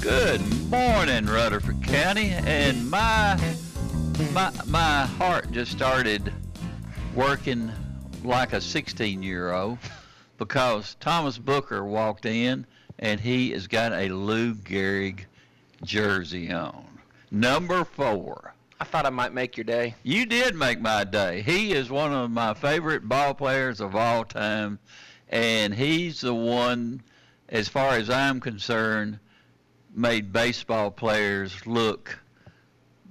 Good morning, Rutherford County, and my my my heart just started working like a 16-year-old because Thomas Booker walked in and he has got a Lou Gehrig jersey on, number four. I thought I might make your day. You did make my day. He is one of my favorite ball players of all time, and he's the one, as far as I'm concerned, made baseball players look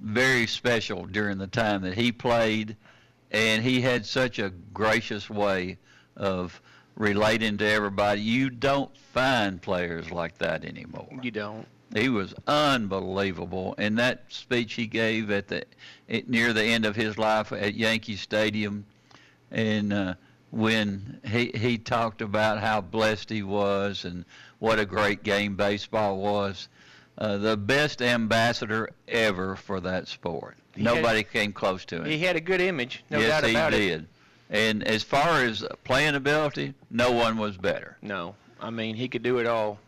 very special during the time that he played, and he had such a gracious way of relating to everybody. You don't find players like that anymore. You don't. He was unbelievable, and that speech he gave at the it, near the end of his life at Yankee Stadium, and uh, when he he talked about how blessed he was and what a great game baseball was, uh, the best ambassador ever for that sport. He had- Nobody came close to him. He had a good image, no yes, doubt he about it. did. And as far as playing ability, no one was better. No, I mean he could do it all.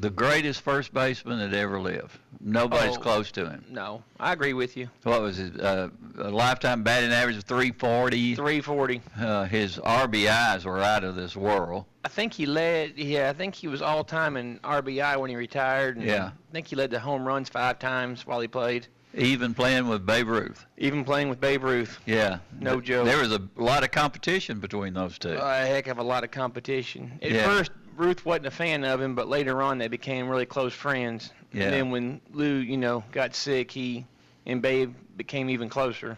The greatest first baseman that ever lived. Nobody's Oh. close to him. No, I agree with you. what was his uh, a lifetime batting average of 340. 340. Uh, his RBIs were out of this world. I think he led. Yeah, I think he was all time in RBI when he retired. And Yeah. I think he led the home runs five times while he played. Even playing with Babe Ruth. Even playing with Babe Ruth. Yeah. No joke. There was a lot of competition between those two. A heck of a lot of competition. At Yeah. first, Ruth wasn't a fan of him, but later on they became really close friends. Yeah. And then when Lou, you know, got sick, he and Babe became even closer.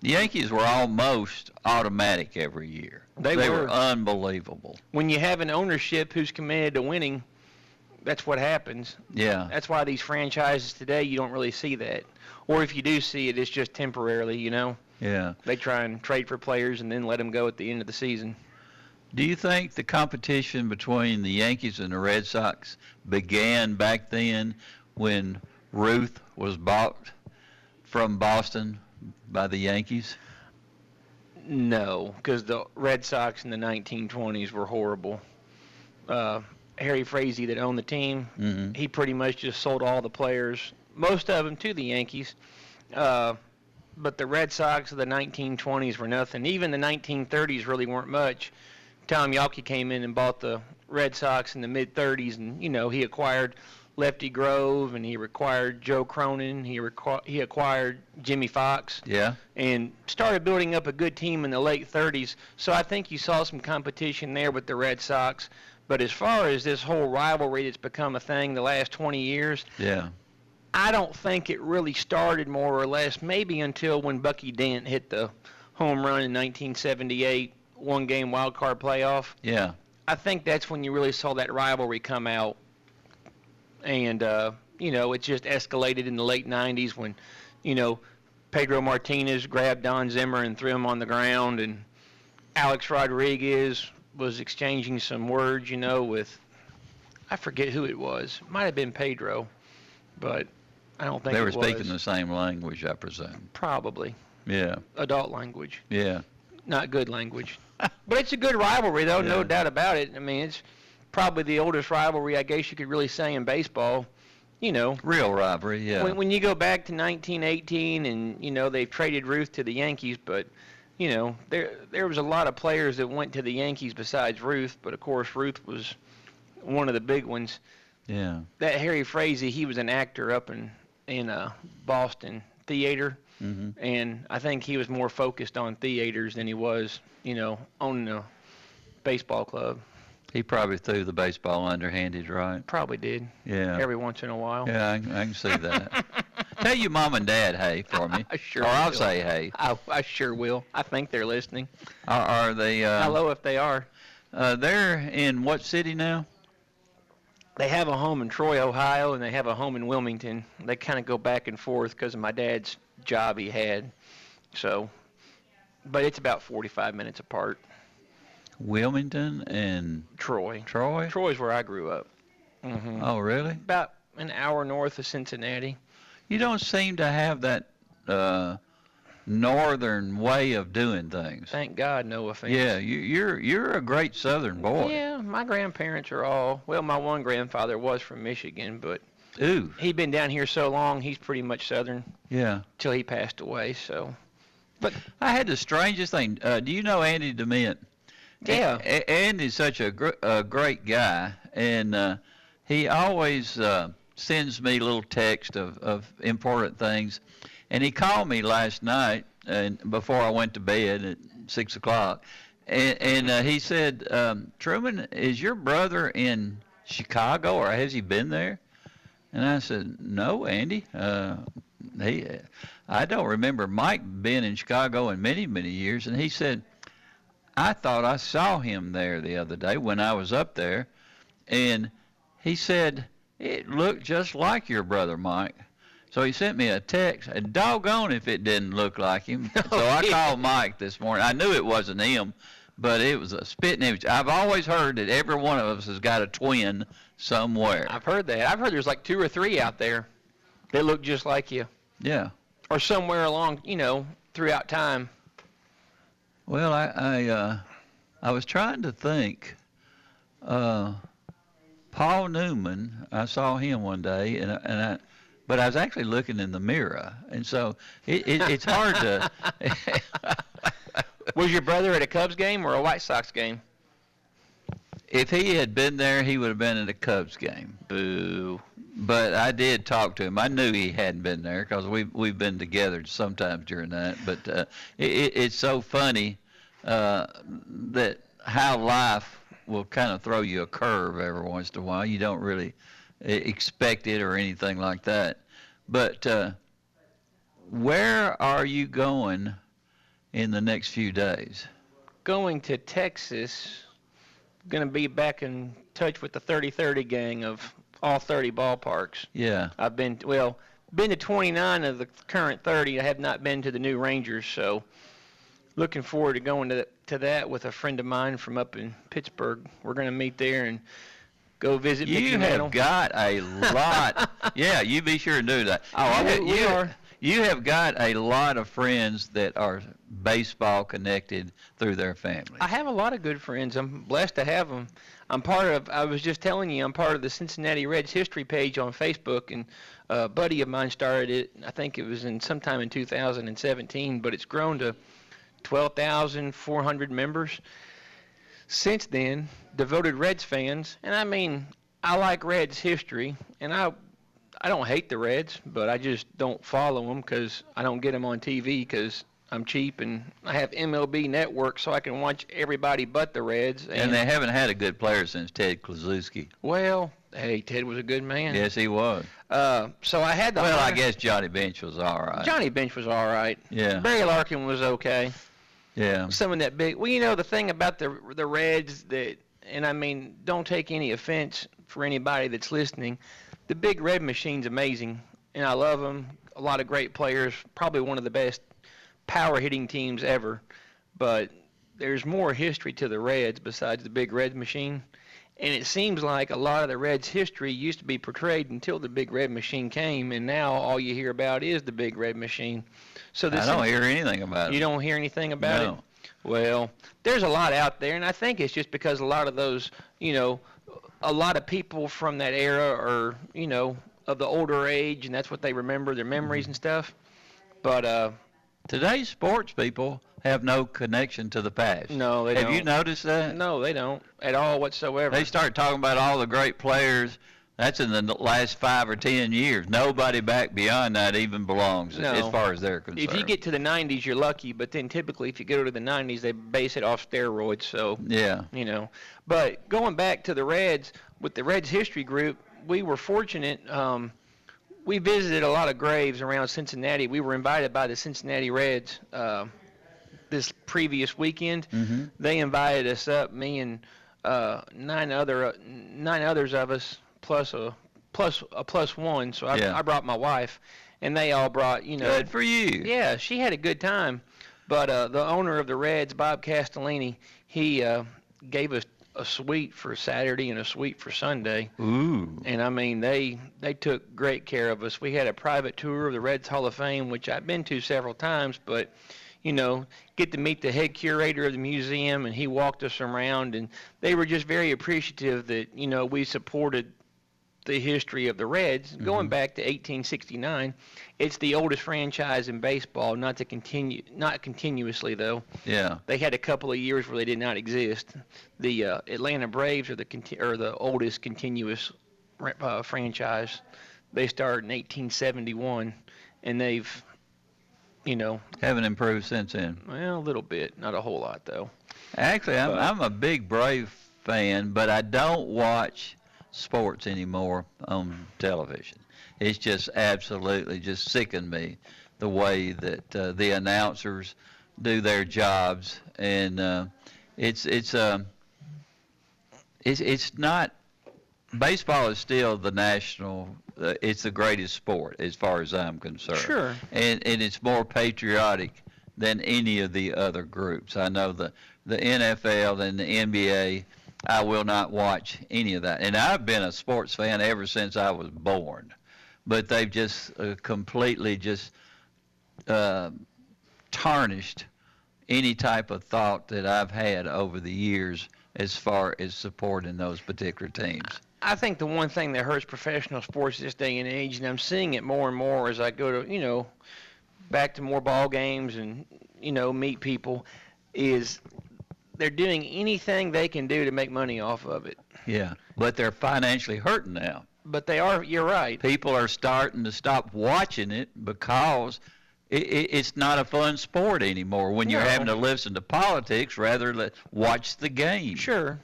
the Yankees were almost automatic every year. They were. were. unbelievable. When you have an ownership who's committed to winning, that's what happens. Yeah. That's why these franchises today you don't really see that. Or if you do see it, it's just temporarily, you know. Yeah. They try and trade for players and then let them go at the end of the season. Do you think the competition between the Yankees and the Red Sox began back then when Ruth was bought from Boston by the Yankees? No, because the Red Sox in the 1920s were horrible. Uh, Harry Frazee, that owned the team, Mhm. he pretty much just sold all the players, most of them to the Yankees. Uh, but the Red Sox of the 1920s were nothing. Even the 1930s really weren't much. Tom Yawkey came in and bought the Red Sox in the mid 30s, and you know he acquired Lefty Grove and he acquired Joe Cronin. He requ- he acquired Jimmie Foxx Yeah. and started building up a good team in the late 30s. So I think you saw some competition there with the Red Sox. But as far as this whole rivalry that's become a thing the last 20 years, Yeah. I don't think it really started more or less maybe until when Bucky Dent hit the home run in 1978, one game wild card playoff. Yeah. I think that's when you really saw that rivalry come out. And, uh, you know, it just escalated in the late 90s when, you know, Pedro Martinez grabbed Don Zimmer and threw him on the ground, and Alex Rodriguez was exchanging some words, you know, with, I forget who it was. Might have been Pedro, but I don't think They it were speaking the same language, I presume. Probably. Yeah. Adult language, Yeah. Not good language. but it's a good rivalry, though, no doubt about it. I mean, it's probably the oldest rivalry I guess you could really say in baseball. You know, Real rivalry. Yeah. when, when you go back to 1918 and, you know, they've traded Ruth to the Yankees, but, you know, there there was a lot of players that went to the Yankees besides Ruth, but of course Ruth was one of the big ones. yeah. That Harry Frazee, he was an actor up in in uh, Boston theater, hmm and I think he was more focused on theaters than he was, you know, owning a baseball club. He probably threw the baseball underhanded, right? Probably did Yeah. every once in a while. Yeah, I, I can see that. Tell your mom and dad hey for me. I sure or I'll will. say hey. I, I sure will. I think they're listening. Are, are they? Uh, Hello, if they are. Uh, they're in what city now? They have a home in Troy, Ohio, and they have a home in Wilmington. They kind of go back and forth because of my dad's job he had. So, but it's about 45 minutes apart. Wilmington and Troy. Troy. Troy's where I grew up. hmm Oh, really? About an hour north of Cincinnati. You don't seem to have that uh, northern way of doing things. Thank God, no offense. Yeah, you, you're you're a great Southern boy. Yeah, my grandparents are all. Well, my one grandfather was from Michigan, but Ooh, he'd been down here so long, he's pretty much Southern yeah. till he passed away. So, But I had the strangest thing. Uh, do you know Andy Dement? Yeah. A- Andy's such a, gr- a great guy, and uh, he always uh, sends me little text of, of important things. And he called me last night, and before I went to bed at six o'clock, and, and uh, he said, um, "Truman, is your brother in Chicago, or has he been there?" And I said, "No, Andy. Uh, he, I don't remember Mike being in Chicago in many, many years." And he said, "I thought I saw him there the other day when I was up there," and he said it looked just like your brother Mike. So he sent me a text, and doggone if it didn't look like him. So I yeah. called Mike this morning. I knew it wasn't him, but it was a spitting image. I've always heard that every one of us has got a twin somewhere. I've heard that. I've heard there's like two or three out there that look just like you, Yeah. or somewhere along, you know, throughout time. Well, I I, uh, I was trying to think. Uh, Paul Newman, I saw him one day, and I- and I, but I was actually looking in the mirror, and so it, it, it's hard to. Was your brother at a Cubs game or a White Sox game? if he had been there, he would have been at a Cubs game. Boo. But I did talk to him. I knew he hadn't been there because we've we've been together sometimes during that. But uh, it, it, it's so funny uh, that how life will kind of throw you a curve every once in a while. You don't really expect it or anything like that. But uh, where are you going in the next few days? Going to Texas. Going to be back in touch with the 30-30 gang of all 30 ballparks. Yeah. I've been well, been to 29 of the current 30. I have not been to the new Rangers, so looking forward to going to to that with a friend of mine from up in Pittsburgh. We're going to meet there and go visit Mickey You Mantle. have got a lot. yeah, you be sure to do that. Oh, you, we you- are. You have got a lot of friends that are baseball connected through their family. I have a lot of good friends. I'm blessed to have them. I'm part of. I was just telling you, I'm part of the Cincinnati Reds history page on Facebook, and a buddy of mine started it. I think it was in sometime in 2017, but it's grown to 12,400 members since then. Devoted Reds fans, and I mean, I like Reds history, and I. I don't hate the Reds, but I just don't follow them because I don't get them on TV because I'm cheap and I have MLB Network so I can watch everybody but the Reds. and they haven't had a good player since Ted Kluszewski. well, hey, Ted was a good man. Yes, he was. Uh, so I had the. Well, I guess Johnny Bench was all right. Johnny Bench was all right. Yeah. Barry Larkin was okay. Yeah. Some of that big. Well, you know the thing about the the Reds that, and I mean, don't take any offense for anybody that's listening. The Big Red Machine's amazing, and I love them. A lot of great players. Probably one of the best power hitting teams ever. But there's more history to the Reds besides the Big Red Machine. And it seems like a lot of the Reds' history used to be portrayed until the Big Red Machine came, and now all you hear about is the Big Red Machine. So I don't hear anything about you it. You don't hear anything about No. it? Well, there's a lot out there, and I think it's just because a lot of those, you know, a lot of people from that era are, you know, of the older age, and that's what they remember, their memories Mm-hmm. and stuff. But uh, Today's sports people have no connection to the past. no, they have don't. Have you noticed that? No, they don't at all whatsoever. They start talking about all the great players That's in the last five or ten years. Nobody back beyond that even belongs No. as far as they're concerned. If you get to the 90s, you're lucky, but then typically if you go to the 90s, they base it off steroids. So yeah, you know. But going back to the Reds, with the Reds history group, we were fortunate. Um, we visited a lot of graves around Cincinnati. We were invited by the Cincinnati Reds uh, this previous weekend. Mhm. They invited us up, me and uh, nine other uh, nine others of us, plus a plus a plus one. So I, Yeah. I brought my wife, and they all brought you know good for you. yeah, she had a good time. But uh, the owner of the Reds, Bob Castellini, he uh, gave us a suite for Saturday and a suite for Sunday. Ooh. And I mean, they they took great care of us. We had a private tour of the Reds Hall of Fame, which I've been to several times, but you know, get to meet the head curator of the museum, and he walked us around, and they were just very appreciative that you know we supported the history of the Reds going back to 1869. It's the oldest franchise in baseball, not to continue, not continuously though. Yeah. They had a couple of years where they did not exist. The uh, Atlanta Braves are the conti- are the oldest continuous uh, franchise. They started in 1871, and they've, you know, Haven't improved since then. well, a little bit, not a whole lot though. Actually, I'm, But- I'm a big Brave fan, but I don't watch sports anymore on television. It's just absolutely just sickened me the way that uh, the announcers do their jobs, and uh, it's it's um it's it's not baseball is still the national. Uh, it's the greatest sport as far as I'm concerned Sure. and, and it's more patriotic than any of the other groups. I know the the NFL and the NBA. I will not watch any of that, and I've been a sports fan ever since I was born. But they've just uh, completely just uh, tarnished any type of thought that I've had over the years as far as supporting those particular teams. I think the one thing that hurts professional sports this day and age, and I'm seeing it more and more as I go to, you know, back to more ball games and, you know, meet people, is they're doing anything they can do to make money off of it. Yeah, but they're financially hurting now. But they are, you're right. people are starting to stop watching it because it, it, it's not a fun sport anymore when you're No. having to listen to politics rather than watch the game. Sure.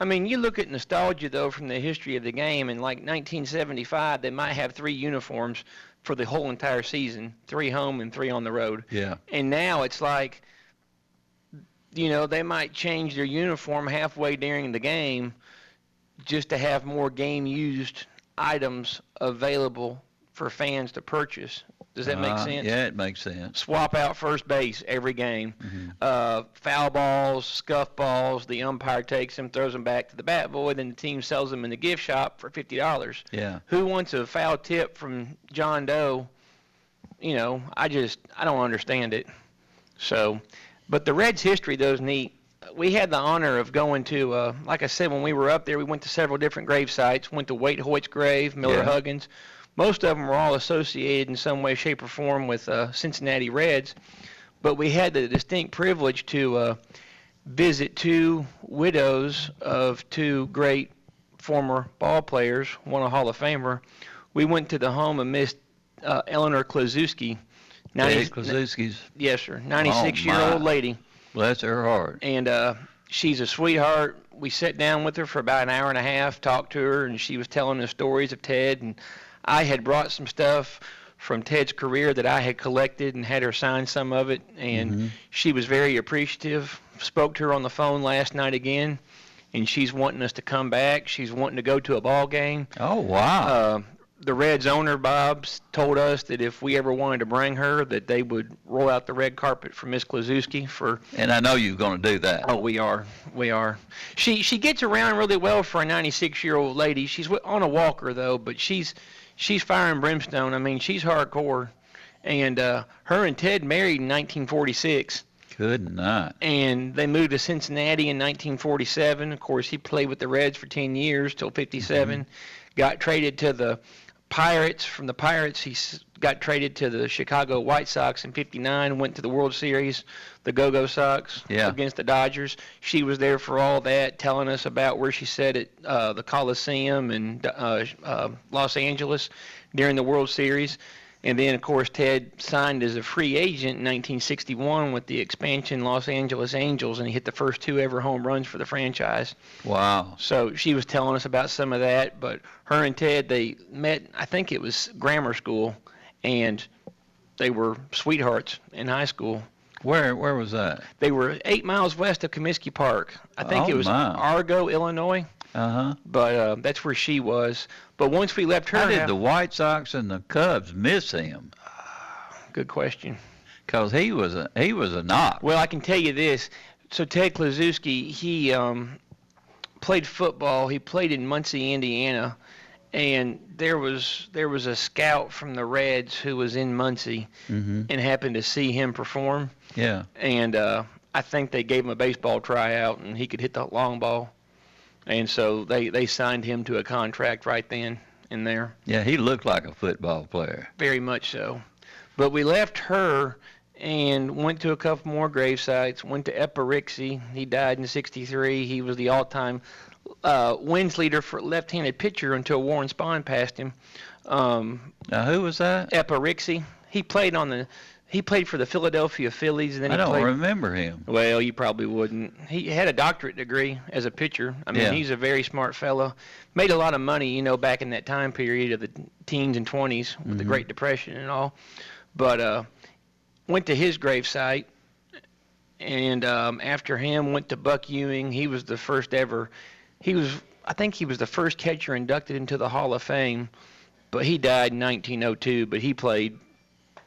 I mean, you look at nostalgia, though, from the history of the game, and like 1975, they might have three uniforms for the whole entire season three home and three on the road. Yeah. And now it's like, you know, they might change their uniform halfway during the game just to have more game used items available for fans to purchase. Does that make Uh, sense? Yeah, it makes sense. Swap out first base every game. Mm-hmm. Uh, foul balls, scuff balls, the umpire takes them, throws them back to the bat boy, then the team sells them in the gift shop for $50. Yeah. Who wants a foul tip from John Doe? You know, I just I don't understand it. So, but the Reds' history though is neat. We had the honor of going to, uh, like I said, when we were up there, we went to several different grave sites. Went to Waite Hoyt's grave, Miller Yeah. Huggins. Most of them were all associated in some way, shape, or form with uh, Cincinnati Reds. But we had the distinct privilege to uh, visit two widows of two great former ball players, one a Hall of Famer. We went to the home of Miss uh, Eleanor Kluszewski. 90 Dave Yes, sir. 96 year old lady. bless her heart. And uh, she's a sweetheart. We sat down with her for about an hour and a half, talked to her, and she was telling us stories of Ted. And I had brought some stuff from Ted's career that I had collected and had her sign some of it. And she was very appreciative. Spoke to her on the phone last night again, and she's wanting us to come back. She's wanting to go to a ball game. Oh, wow. Uh, the Reds owner Bob's told us that if we ever wanted to bring her, that they would roll out the red carpet for Miss Kluszewski for and I know you're going to do that. Oh, we are. We are. She she gets around really well for a 96 year old lady. She's on a walker though, but she's she's fire and brimstone. I mean, she's hardcore. And uh, her and Ted married in 1946, Good night. and they moved to Cincinnati in 1947. Of course, he played with the Reds for 10 years till 57. Got traded to the Pirates. From the Pirates, he got traded to the Chicago White Sox in '59. Went to the World Series, the Go-Go Sox Yeah. against the Dodgers. She was there for all that, telling us about where she sat at uh, the Coliseum in uh, uh, Los Angeles during the World Series. And then, of course, Ted signed as a free agent in 1961 with the expansion Los Angeles Angels, and he hit the first two ever home runs for the franchise. Wow. So she was telling us about some of that. But her and Ted, they met, I think it was grammar school, and they were sweethearts in high school. Where where was that? They were eight miles west of Comiskey Park. I think Oh, it was my. Argo, Illinois, Uh huh. but uh, that's where she was. But once we left her, How did the White Sox and the Cubs miss him? good question. Cause he was a he was a knock. Well, I can tell you this. So Ted Kluszewski, he um, played football. He played in Muncie, Indiana, and there was there was a scout from the Reds who was in Muncie hmm and happened to see him perform. Yeah. And uh, I think they gave him a baseball tryout, and he could hit the long ball. And so they they signed him to a contract right then and there. Yeah. He looked like a football player. Very much so. But we left her and went to a couple more grave sites. Went to Eppa Rixey. He died in '63. He was the all-time uh, wins leader for left-handed pitcher until Warren Spahn passed him. Um, Now who was that? Eppa Rixey. He played on the. He played for the Philadelphia Phillies, and then I don't played. remember him. Well, you probably wouldn't. He had a doctorate degree as a pitcher. I mean, Yeah. he's a very smart fellow. Made a lot of money, you know, back in that time period of the teens and 20s with the Mhm. Great Depression and all. But uh, went to his gravesite, and um, after him went to Buck Ewing. He was the first ever. He was, I think, he was the first catcher inducted into the Hall of Fame. But he died in 1902. But he played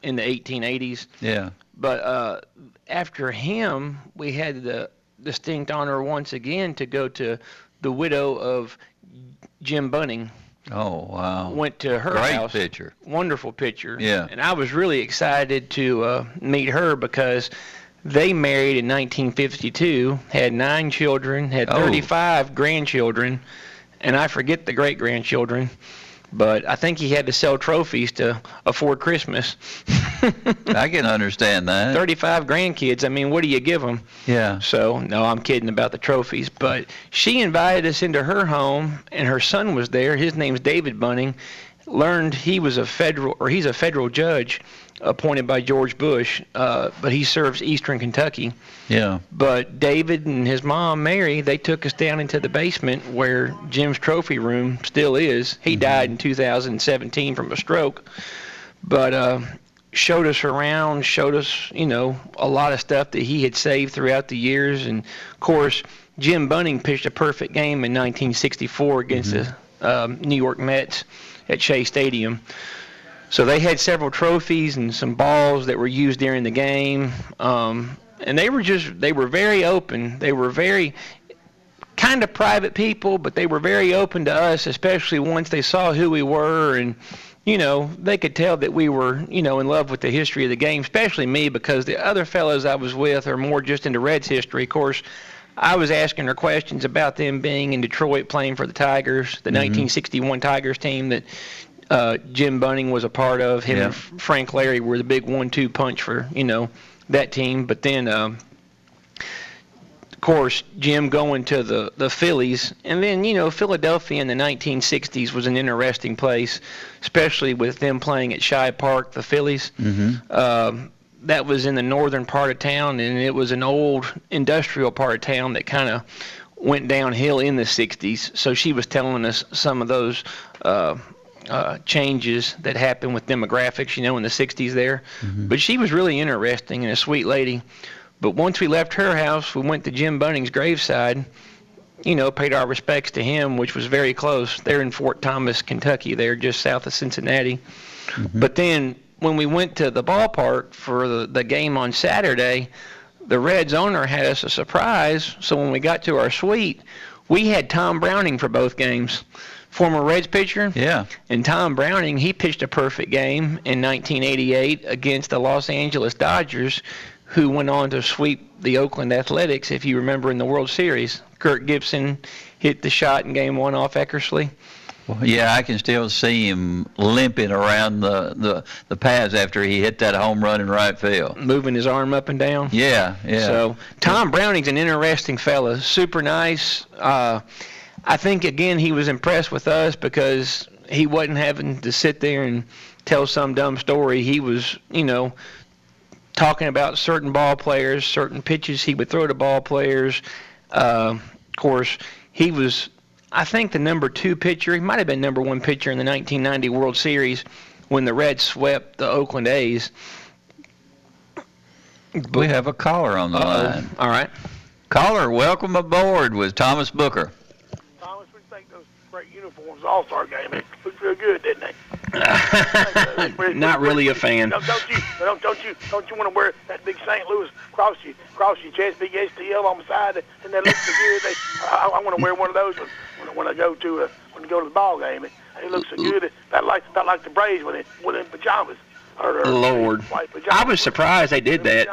in the 1880s. Yeah. But uh, after him, we had the distinct honor once again to go to the widow of Jim Bunning. Oh wow. Went to her Great house. pitcher. Wonderful picture. Yeah. And I was really excited to uh, meet her because they married in 1952, had nine children, had Oh. 35 grandchildren, and I forget the great grandchildren. But I think he had to sell trophies to afford Christmas. I can understand that. 35 grandkids. I mean, what do you give them? Yeah. So, no, I'm kidding about the trophies. But she invited us into her home, and her son was there. His name's David Bunning. Learned he was a federal, or he's a federal judge appointed by George Bush, uh, but he serves Eastern Kentucky. Yeah. But David and his mom, Mary, they took us down into the basement where Jim's trophy room still is. He died in 2017 from a stroke. But uh, showed us around, showed us, you know, a lot of stuff that he had saved throughout the years. And, of course, Jim Bunning pitched a perfect game in 1964 against the um, New York Mets at Shea Stadium. So they had several trophies and some balls that were used during the game. Um, and they were just, they were very open. They were very kind of private people, but they were very open to us, especially once they saw who we were and, you know, they could tell that we were, you know, in love with the history of the game, especially me because the other fellows I was with are more just into Reds history. Of course, I was asking her questions about them being in Detroit playing for the Tigers, the 1961 Tigers team that uh, Jim Bunning was a part of. Him Yeah. and Frank Lary were the big one-two punch for you know that team. But then, um, of course, Jim going to the the Phillies, and then you know Philadelphia in the 1960s was an interesting place, especially with them playing at Shibe Park, the Phillies. Mm-hmm. Um, that was in the northern part of town, and it was an old industrial part of town that kind of went downhill in the 60s. So she was telling us some of those uh, uh, changes that happened with demographics, you know, in the 60s there. But she was really interesting and a sweet lady. But once we left her house, we went to Jim Bunning's graveside. You know, paid our respects to him, which was very close. They're in Fort Thomas, Kentucky. They're just south of Cincinnati. But then when we went to the ballpark for the, the game on Saturday, the Reds owner had us a surprise. So when we got to our suite, we had Tom Browning for both games, former Reds pitcher. Yeah. And Tom Browning, he pitched a perfect game in 1988 against the Los Angeles Dodgers, who went on to sweep the Oakland Athletics, if you remember, in the World Series. Kirk Gibson hit the shot in game one off Eckersley. Yeah, I can still see him limping around the, the, the paths after he hit that home run in right field. moving his arm up and down. Yeah, yeah. So Tom Browning's an interesting fella, super nice. Uh, I think again he was impressed with us because he wasn't having to sit there and tell some dumb story. He was, you know, talking about certain ball players, certain pitches he would throw to ball players. Uh, of course, he was, I think, the number two pitcher. He might have been number one pitcher in the 1990 World Series when the Reds swept the Oakland A's. we have a caller on the Uh-oh. line. All right. Caller, welcome aboard with Thomas Booker. Thomas, we think those great uniforms All Star game. They looked real good, didn't they? Not really a fan. Don't, don't you? Don't, don't you? Don't you want to wear that big St. Louis cross your cross your chest, big STL on the side, and that looks so good? They, I, I want to wear one of those when, when, when I go to uh, when I go to the ball game. It, it looks so good. About like about like the Braves when they when in pajamas. Or, or Lord. pajamas. I was surprised they did that.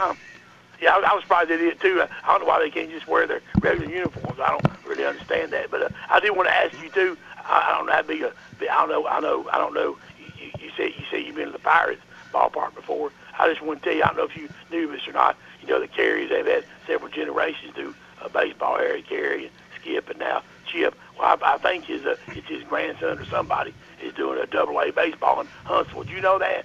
Yeah, I, I was surprised they did too. I don't know why they can't just wear their regular uniforms. I don't really understand that. But uh, I do want to ask you too. I, I don't know how big a. I don't know. I know. I don't know. You, you, you said you said you've been to the Pirates ballpark before. I just want to tell you. I don't know if you knew this or not. You know the Carays. They've had several generations through uh, baseball. Harry Caray and Skip, and now Chip. Well, I, I think his uh, it's his grandson or somebody is doing a double A baseball in Huntsville. Do you know that?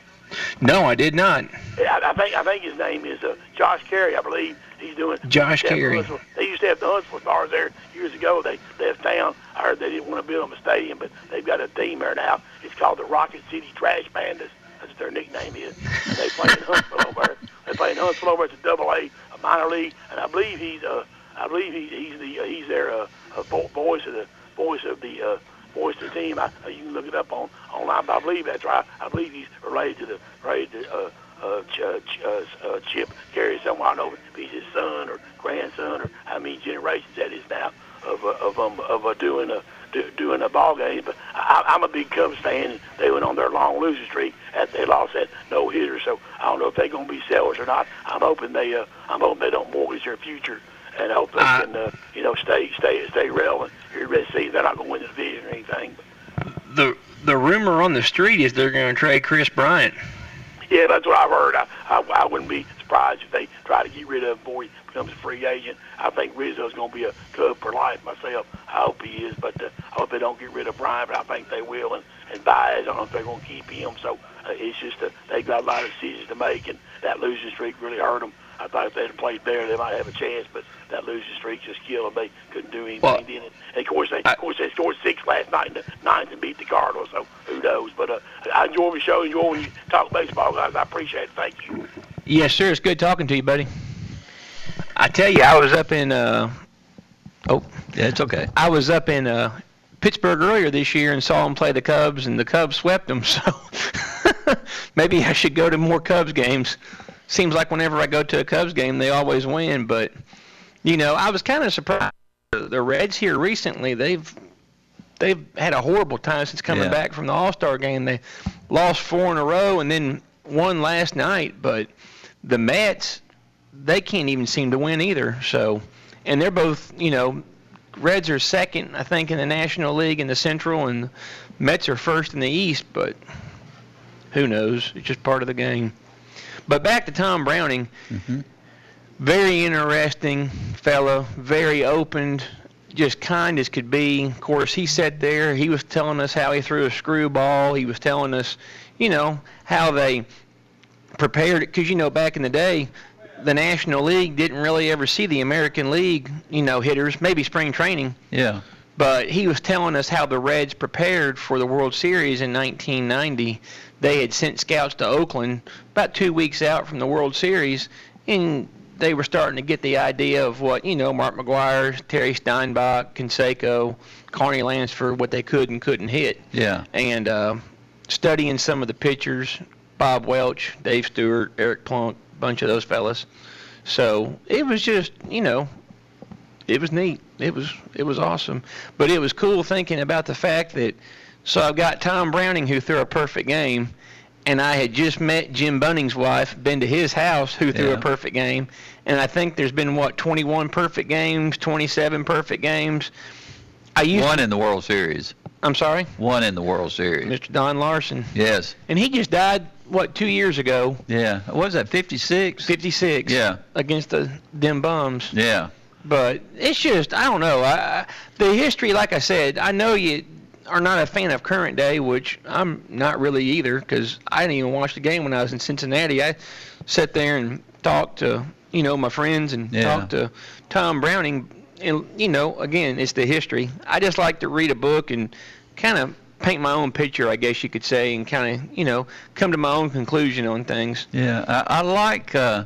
No, I did not. I, I think I think his name is uh, Josh Caray. I believe he's doing. Josh the Caray. They used to have the Huntsville Stars there years ago. They left town. I heard they didn't want to build them a stadium, but they've got a team there now. It's called the Rocket City Trash Pandas. That's what their nickname is. And they play in Huntsville over there. They play in Huntsville over at the Double A, a minor league, and I believe he's uh, I believe he's he's the uh, he's their uh, uh, voice of the voice of the uh, voice of the team. I, uh, you can look it up on online, but I believe that's right. I believe he's related to the related to uh, uh, Ch- uh, uh, uh, Chip Caray somewhere. I don't know if he's his son or grandson or how many generations that is now of uh, of um, of uh, doing a do, doing a ball game. But I, I'm a big Cubs fan. They went on their long losing streak. At they lost that no hitter, so I don't know if they're going to be sellers or not. I'm hoping they uh, I'm hoping they don't mortgage their future. And I hope they I- can, uh, you know, stay, stay, stay relevant here of season. They're not going to win the division or anything. But The the rumor on the street is they're going to trade Kris Bryant. Yeah, that's what I've heard. I, I, I wouldn't be surprised if they try to get rid of him before he becomes a free agent. I think Rizzo's going to be a Cub for life myself. I hope he is, but uh, I hope they don't get rid of Bryant, but I think they will. And, and Baez, I don't know if they're going to keep him. So uh, it's just uh, they've got a lot of decisions to make, and that losing streak really hurt them. I thought if they'd have played better, they might have a chance, but that losing streak just killed them. They couldn't do anything. Well, then. And of course, they I- of course they scored six last night in the ninth and beat the Cardinals. So who knows? But uh, I enjoy the show. Enjoy when you talk baseball, guys. I appreciate it. Thank you. Yes, sir. It's good talking to you, buddy. I tell you, I was up in uh, oh, Yeah, it's okay. I was up in uh, Pittsburgh earlier this year and saw them play the Cubs, and the Cubs swept them. So maybe I should go to more Cubs games. Seems like whenever I go to a Cubs game, they always win. But you know, I was kind of surprised. The Reds here recently, they've they've had a horrible time since coming Yeah. back from the All Star game. They lost four in a row and then won last night. But the Mets, they can't even seem to win either. So, and they're both, you know, Reds are second, I think, in the National League in the Central, and Mets are first in the East. But who knows? It's just part of the game. But back to Tom Browning. Mm-hmm. Very interesting fellow, very open, just kind as could be. Of course, he sat there. He was telling us how he threw a screwball. He was telling us, you know, how they prepared it. Because, you know, back in the day, the National League didn't really ever see the American League, you know, hitters, maybe spring training. Yeah. But he was telling us how the Reds prepared for the World Series in 1990. They had sent scouts to Oakland about two weeks out from the World Series, and they were starting to get the idea of what, you know, Mark McGwire, Terry Steinbach, Canseco, Carney Lansford, what they could and couldn't hit. Yeah. And uh, studying some of the pitchers, Bob Welch, Dave Stewart, Eric Plunk, a bunch of those fellas. So it was just, you know, it was neat. It was it was awesome. But it was cool thinking about the fact that so I've got Tom Browning who threw a perfect game and I had just met Jim Bunning's wife, been to his house who threw Yeah. a perfect game. And I think there's been what 21 perfect games, 27 perfect games. I used. One in the World Series. I'm sorry, One in the World Series. Mr. Don Larsen, Yes. and he just died what two years ago, Yeah. What was that? 56. 56. Yeah. Against the them bums. Yeah. But it's just I don't know. I, I, the history, like I said, I know you are not a fan of current day, which I'm not really either, because I didn't even watch the game when I was in Cincinnati. I sat there and talked to you know my friends and Yeah. talked to Tom Browning, and you know again it's the history. I just like to read a book and kind of paint my own picture, I guess you could say, and kind of you know come to my own conclusion on things. Yeah. I, I like uh,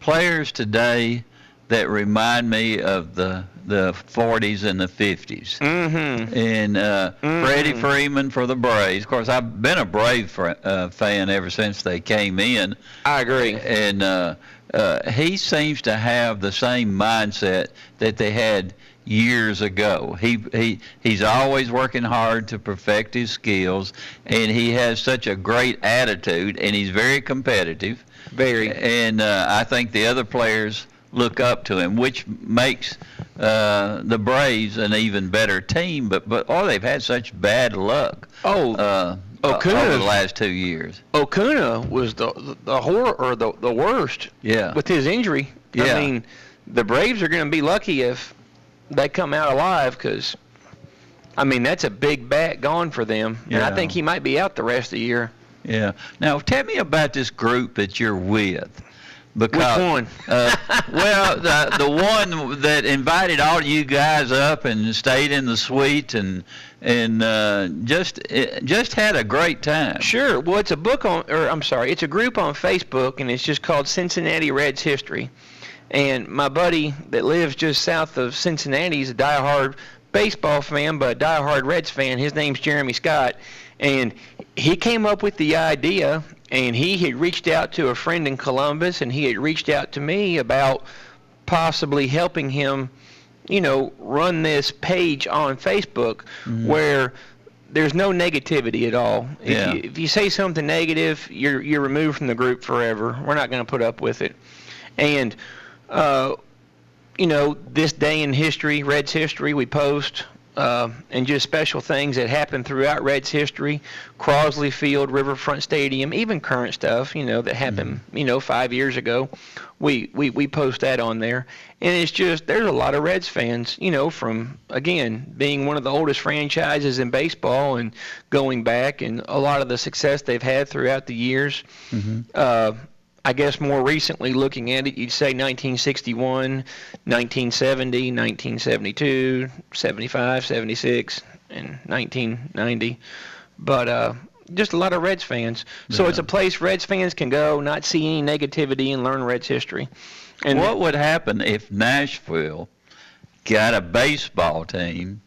players today that remind me of the the 40s and the 50s. Mm-hmm. and uh, Freddie Freeman for the Braves. Of course, I've been a Brave fr- uh, fan ever since they came in, I agree. and uh, uh, he seems to have the same mindset that they had years ago. He he he's always working hard to perfect his skills, and he has such a great attitude, and he's very competitive. Very. And uh, I think the other players look up to him, which makes uh, the Braves an even better team. But but oh, they've had such bad luck. Oh, Uh, Acuna- over the last two years. Acuna was the the, the horror or the the worst Yeah. with his injury. Yeah. I mean, the Braves are going to be lucky if they come out alive because, I mean, that's a big bat gone for them. And I think he might be out the rest of the year. Yeah. Now tell me about this group that you're with. Because, one? Uh, well, the the one that invited all you guys up and stayed in the suite and and uh, just eh, just had a great time. Sure. Well, it's a book on, or I'm sorry, it's a group on Facebook, and it's just called Cincinnati Reds History. And my buddy that lives just south of Cincinnati is a diehard baseball fan, but a diehard Reds fan. His name's Jeremy Scott, and he came up with the idea. And he had reached out to a friend in Columbus, and he had reached out to me about possibly helping him, you know, run this page on Facebook where there's no negativity at all. If, you, if you say something negative, you're you're removed from the group forever. We're not going to put up with it. And uh, you know, this day in history, Reds history, we post. Uh, and just special things that happen throughout Reds history, Crosley Field, Riverfront Stadium, even current stuff, you know, that happened, you know, five years ago. We, we, we post that on there. And it's just, there's a lot of Reds fans, you know, from, again, being one of the oldest franchises in baseball and going back and a lot of the success they've had throughout the years. Uh, I guess more recently looking at it, you'd say 1961, 1970, 1972, 75, 76, and 1990. But uh, just a lot of Reds fans. So it's a place Reds fans can go, not see any negativity, and learn Reds history. And what would happen if Nashville got a baseball team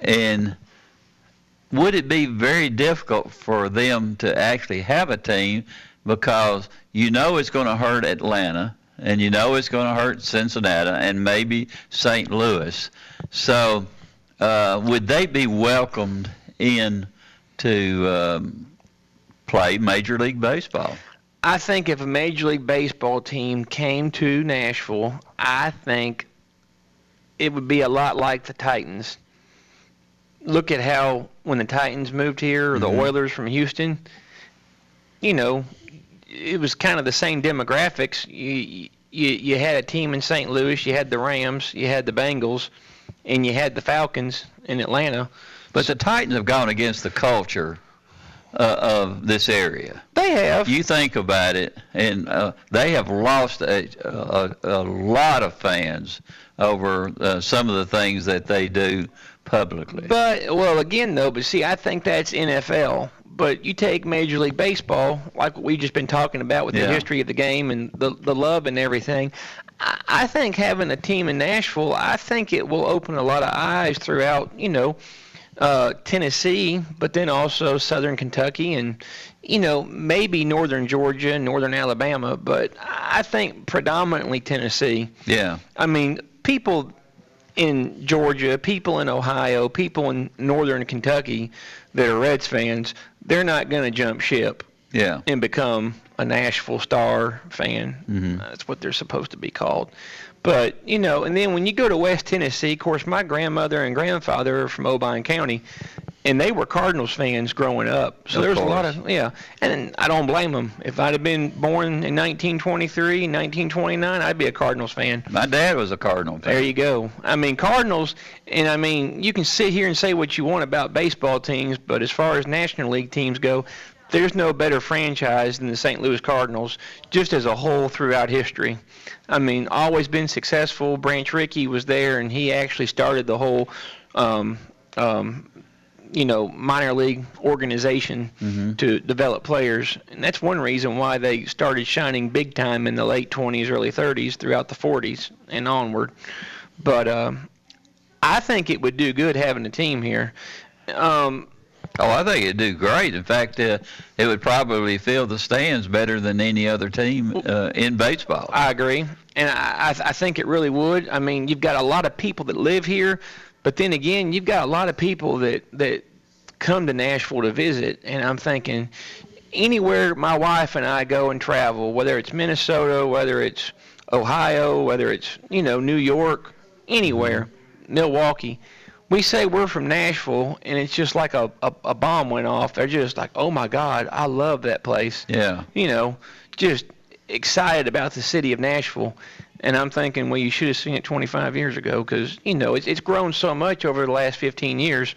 and would it be very difficult for them to actually have a team because you know it's going to hurt Atlanta and you know it's going to hurt Cincinnati and maybe St. Louis. So uh, would they be welcomed in to um, play Major League Baseball? I think if a Major League Baseball team came to Nashville, I think it would be a lot like the Titans. Look at how when the Titans moved here, or the Oilers from Houston, you know, it was kind of the same demographics. You, you you had a team in St. Louis, you had the Rams, you had the Bengals, and you had the Falcons in Atlanta. But the Titans have gone against the culture uh, of this area. They have. You think about it, and uh, they have lost a, a, a lot of fans over uh, some of the things that they do publicly. But well, again though, but see, I think that's NFL. But you take Major League Baseball, like what we've just been talking about with Yeah. the history of the game and the the love and everything. I, I think having a team in Nashville, I think it will open a lot of eyes throughout, you know, uh, Tennessee, but then also Southern Kentucky and you know maybe Northern Georgia, and Northern Alabama, but I think predominantly Tennessee. yeah, I mean, people in Georgia, people in Ohio, people in northern Kentucky that are Reds fans, they're not going to jump ship. Yeah. and become a Nashville Star fan. Mhm. That's what they're supposed to be called. But you know, and then when you go to West Tennessee, of course, my grandmother and grandfather are from Obion County, and they were Cardinals fans growing up. So there's a lot of yeah, and I don't blame them. If I'd have been born in 1923, 1929, I'd be a Cardinals fan. My dad was a Cardinal fan. There you go. I mean, Cardinals, and I mean, you can sit here and say what you want about baseball teams, but as far as National League teams go, there's no better franchise than the St. Louis Cardinals, just as a whole throughout history. I mean, always been successful. Branch Rickey was there, and he actually started the whole, um, um, you know, minor league organization to develop players, and that's one reason why they started shining big time in the late 20s, early 30s, throughout the 40s and onward. But um, I think it would do good having a team here. Um, Oh, I think it'd do great. In fact, uh, it would probably fill the stands better than any other team uh, in baseball. I agree, and I, I I think it really would. I mean, you've got a lot of people that live here, but then again, you've got a lot of people that that come to Nashville to visit, and I'm thinking anywhere my wife and I go and travel, whether it's Minnesota, whether it's Ohio, whether it's you know New York, anywhere, Milwaukee. We say we're from Nashville, and it's just like a, a, a bomb went off. They're just like, oh my God, I love that place yeah. you know, just excited about the city of Nashville. And I'm thinking, well, you should have seen it 25 years ago because, you know, it's, it's grown so much over the last 15 years.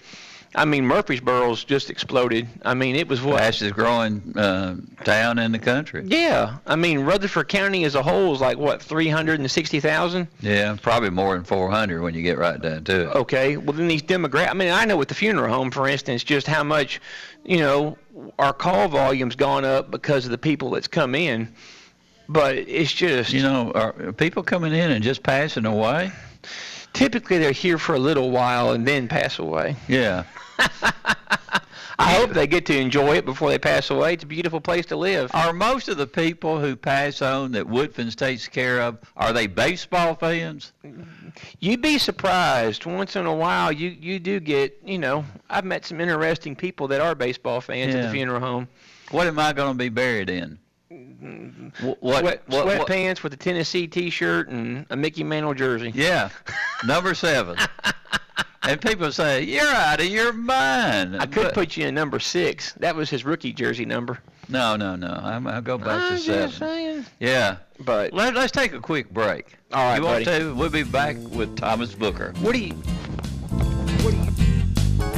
I mean, Murfreesboro's just exploded. I mean, it was what? Fastest growing uh, town in the country. Yeah. I mean, Rutherford County as a whole is like, what, 360,000? Yeah, probably more than 400 when you get right down to it. Okay. Well, then these demographics. I mean, I know with the funeral home, for instance, just how much, you know, our call volume's gone up because of the people that's come in. But it's just. You know, are people coming in and just passing away? typically they're here for a little while and then pass away. Yeah. I hope they get to enjoy it before they pass away. It's a beautiful place to live. Are most of the people who pass on that Woodfins takes care of, are they baseball fans? You'd be surprised. Once in a while, you you do get. You know, I've met some interesting people that are baseball fans at the funeral home. What am I going to be buried in? Wh- What, Sweat, what, what- sweatpants with a Tennessee T-shirt and a Mickey Mantle jersey. Yeah, number seven. and people say you're out of your mind. I could But- put you in number six. That was his rookie jersey number. no, no, no. I'm, I'll go back I'm to seven. saying. Yeah. But Let, let's take a quick break. All right, You want buddy. to? We'll be back with Thomas Booker. What do you? what do you?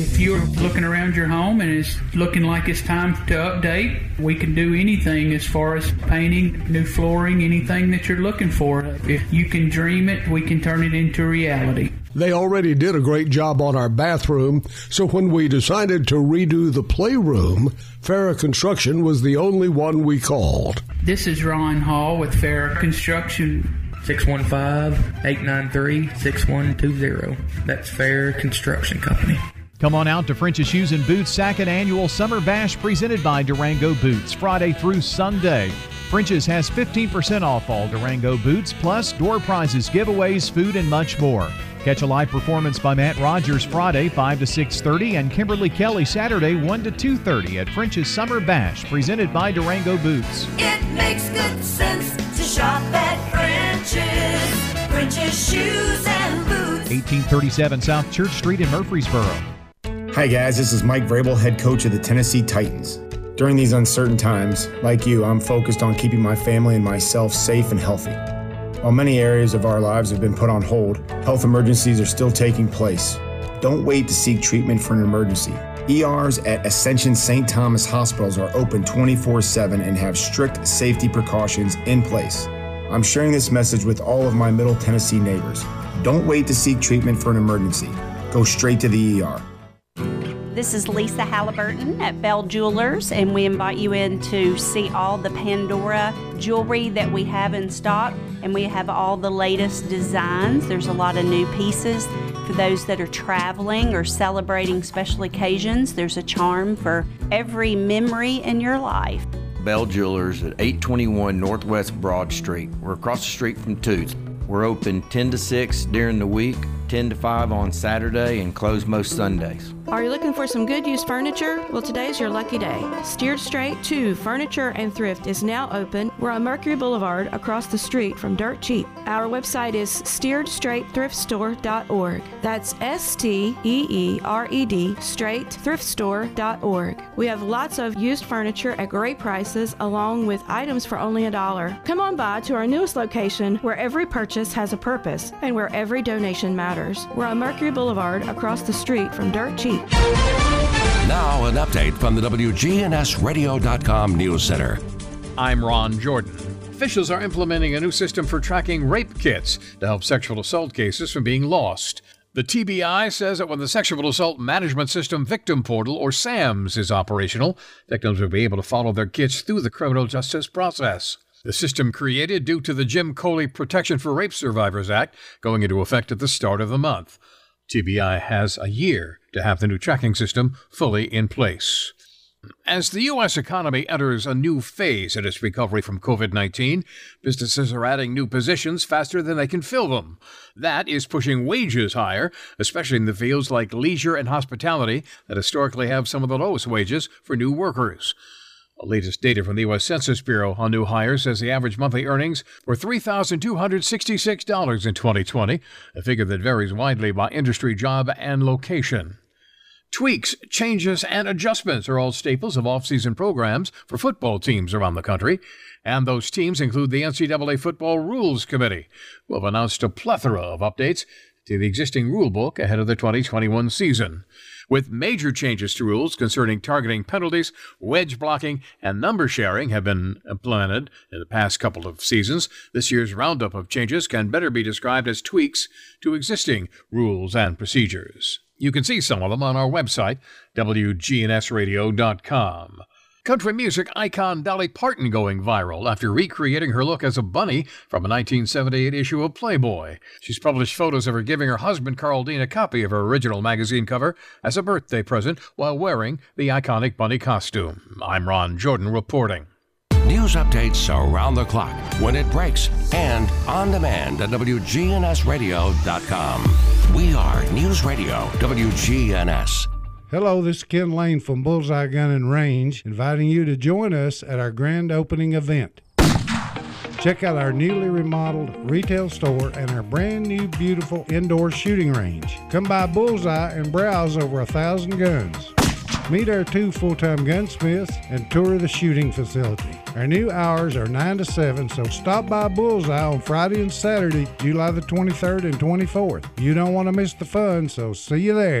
If you're looking around your home and it's looking like it's time to update, we can do anything as far as painting, new flooring, anything that you're looking for. If you can dream it, we can turn it into reality. They already did a great job on our bathroom, so when we decided to redo the playroom, Farrah Construction was the only one we called. This is Ron Hall with Farrah Construction. 615-893-6120. That's Fair Construction Company. Come on out to French's Shoes and Boots second annual summer bash presented by Durango Boots Friday through Sunday. French's has 15% off all Durango boots plus door prizes, giveaways, food and much more. Catch a live performance by Matt Rogers Friday 5 to 6:30 and Kimberly Kelly Saturday 1 to 2:30 at French's Summer Bash presented by Durango Boots. It makes good sense to shop at French's. French's shoes and boots. 1837 South Church Street in Murfreesboro. Hi, guys. This is Mike Vrabel, head coach of the Tennessee Titans. During these uncertain times, like you, I'm focused on keeping my family and myself safe and healthy. While many areas of our lives have been put on hold, health emergencies are still taking place. Don't wait to seek treatment for an emergency. ERs at Ascension St. Thomas hospitals are open 24 7 and have strict safety precautions in place. I'm sharing this message with all of my Middle Tennessee neighbors. Don't wait to seek treatment for an emergency. Go straight to the ER. This is Lisa Halliburton at Bell Jewelers, and we invite you in to see all the Pandora jewelry that we have in stock, and we have all the latest designs. There's a lot of new pieces for those that are traveling or celebrating special occasions. There's a charm for every memory in your life. Bell Jewelers at 821 Northwest Broad Street. We're across the street from Toots. We're open 10 to 6 during the week, 10 to 5 on Saturday, and close most Sundays. Are you looking for some good used furniture? Well, today's your lucky day. Steered Straight 2 Furniture and Thrift is now open. We're on Mercury Boulevard across the street from Dirt Cheap. Our website is steeredstraightthriftstore.org. That's S T E E R E D Straight straightthriftstore.org. We have lots of used furniture at great prices along with items for only a dollar. Come on by to our newest location where every purchase has a purpose and where every donation matters. We're on Mercury Boulevard across the street from Dirt Cheap. Now, an update from the WGNSradio.com News Center. I'm Ron Jordan. Officials are implementing a new system for tracking rape kits to help sexual assault cases from being lost. The TBI says that when the Sexual Assault Management System Victim Portal, or SAMS, is operational, victims will be able to follow their kits through the criminal justice process. The system created due to the Jim Coley Protection for Rape Survivors Act going into effect at the start of the month. TBI has a year to have the new tracking system fully in place. As the U.S. economy enters a new phase in its recovery from COVID 19, businesses are adding new positions faster than they can fill them. That is pushing wages higher, especially in the fields like leisure and hospitality that historically have some of the lowest wages for new workers. The latest data from the U.S. Census Bureau on new hires says the average monthly earnings were $3,266 in 2020, a figure that varies widely by industry, job, and location. Tweaks, changes, and adjustments are all staples of off-season programs for football teams around the country, and those teams include the NCAA Football Rules Committee, who have announced a plethora of updates to the existing rulebook ahead of the 2021 season. With major changes to rules concerning targeting penalties, wedge blocking, and number sharing have been implemented in the past couple of seasons, this year's roundup of changes can better be described as tweaks to existing rules and procedures. You can see some of them on our website, WGNSradio.com. Country music icon Dolly Parton going viral after recreating her look as a bunny from a 1978 issue of Playboy. She's published photos of her giving her husband Carl Dean a copy of her original magazine cover as a birthday present while wearing the iconic bunny costume. I'm Ron Jordan reporting. News updates around the clock, when it breaks, and on demand at WGNSradio.com. We are News Radio WGNS. Hello, this is Ken Lane from Bullseye Gun and Range, inviting you to join us at our grand opening event. Check out our newly remodeled retail store and our brand new beautiful indoor shooting range. Come by Bullseye and browse over a thousand guns. Meet our two full time gunsmiths and tour the shooting facility. Our new hours are 9 to 7, so stop by Bullseye on Friday and Saturday, July the 23rd and 24th. You don't want to miss the fun, so see you there.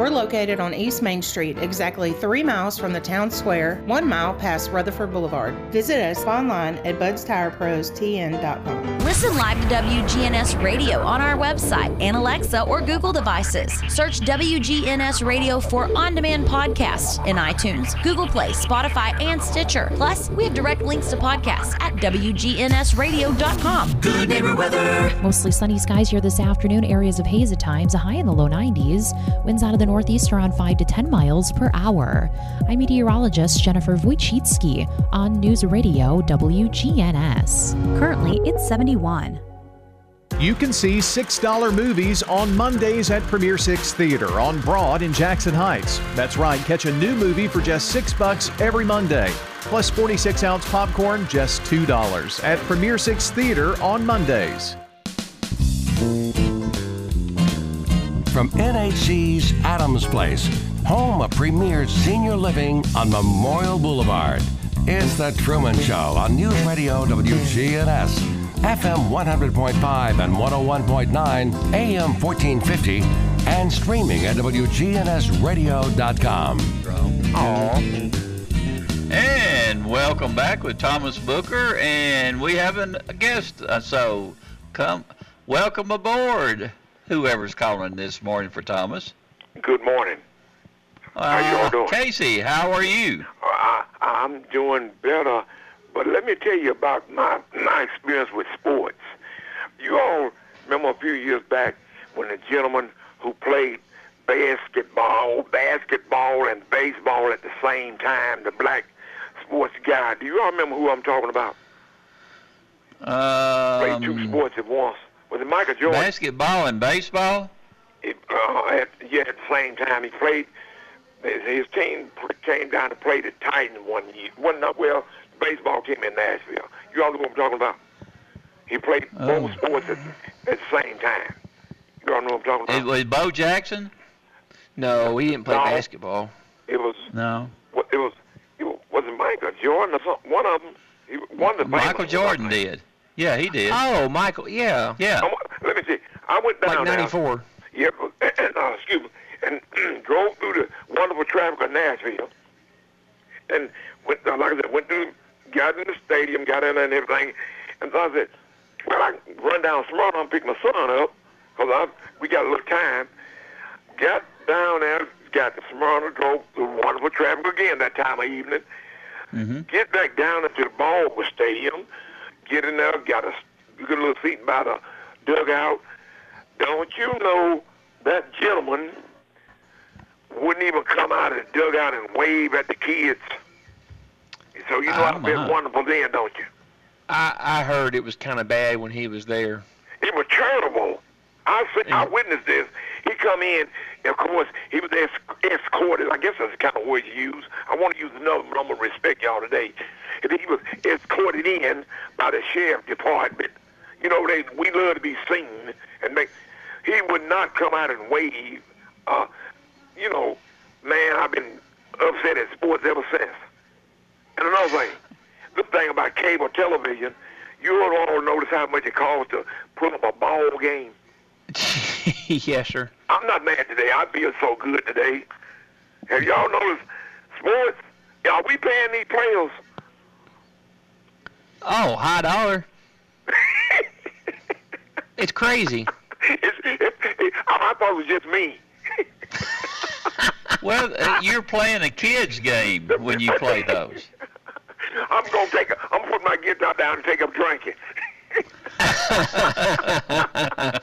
We're located on East Main Street, exactly three miles from the town square, one mile past Rutherford Boulevard. Visit us online at budstireprostn.com. Listen live to WGNS Radio on our website and Alexa or Google devices. Search WGNS Radio for on demand podcasts in iTunes, Google Play, Spotify, and Stitcher. Plus, we have direct links to podcasts at WGNSradio.com. Good neighbor weather. Mostly sunny skies here this afternoon. Areas of haze at times, a high in the low 90s. Winds out of the northeast around 5 to 10 miles per hour. I'm meteorologist Jennifer Wojcicki on News Radio WGNS. Currently, it's 71. You can see $6 movies on Mondays at Premier 6 Theater on Broad in Jackson Heights. That's right, catch a new movie for just 6 bucks every Monday. Plus 46 ounce popcorn, just $2 at Premier 6 Theater on Mondays. From NHC's Adams Place, home of premier senior living on Memorial Boulevard. It's The Truman Show on News Radio WGNS. FM 100.5 and 101.9, AM 1450, and streaming at WGNSradio.com. And welcome back with Thomas Booker, and we have a guest. Uh, so come, welcome aboard, whoever's calling this morning for Thomas. Good morning. Uh, you all doing? Casey, how are you? I, I'm doing better, but let me tell you about my my experience with sports. You all remember a few years back when the gentleman who played basketball, basketball and baseball at the same time, the black sports guy. Do you all remember who I'm talking about? played two Um, sports at once. Was it Michael Jordan? basketball and baseball. It, uh, at, yeah, at the same time, he played. His his team came down to play the Titans one year. Wasn't that well? The baseball team in Nashville. You all know what I'm talking about? He played Oh. both sports at, at the same time. You all know what I'm talking about? It was Bo Jackson. No, he didn't play No. basketball. It was. No. It was. It was, was it Michael Jordan or something? One of them. He one of the Michael Jordan did. Yeah, he did. Oh, Michael. Yeah. Yeah. I wa- let me see. I went down Like there. '94. Yeah, but- and, uh, excuse me, and drove through the wonderful traffic of Nashville, and went, uh, like I said, went through, got in the stadium, got in there and everything, and so I said, well, I can run down Smyrna and pick my son up, because I we got a little time. Got down there, got to Smyrna, drove through wonderful traffic again that time of evening. Mm-hmm. Get back down into the Baldwin Stadium, get in there, got a, get a little seat by the dugout. Don't you know that gentleman wouldn't even come out of the dugout and wave at the kids? So you know Ah, I've been wonderful then, don't you? I I heard it was kind of bad when he was there. It was terrible. I I witnessed this. Come in, of course, he was esc- escorted. I guess that's the kind of word you use. I want to use another, but I'm gonna respect y'all today. He was escorted in by the sheriff department. You know, they we love to be seen, and they, he would not come out and wave. Uh, you know, man, I've been upset at sports ever since. And another thing, the thing about cable television, you don't notice how much it costs to put up a ball game. yes, sir. I'm not mad today. I feel so good today. Have y'all noticed sports? Are we paying these players? Oh, high dollar. it's crazy. It's, it, it, I, I thought it was just me. Well, uh, you're playing a kids game when you play those. I'm gonna take. A, I'm gonna put my guitar down and take up drinking. I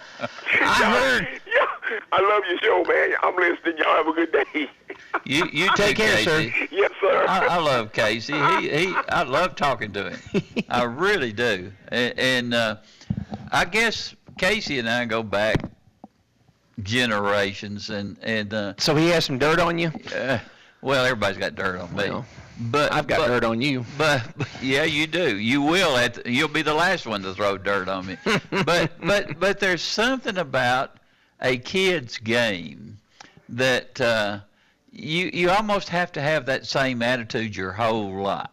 heard. Yeah, I love your show, man. I'm listening. Y'all have a good day. You you Take too, care, sir. Casey. Yes, sir. I, I love Casey. He he. I love talking to him. I really do. And, and uh, I guess Casey and I go back generations, and and uh, So he has some dirt on you. uh, well, everybody's got dirt on me. Well, but I've got but, dirt on you. But, but yeah, you do. You will. At you'll be the last one to throw dirt on me. but but but there's something about a kid's game that uh, you you almost have to have that same attitude your whole life.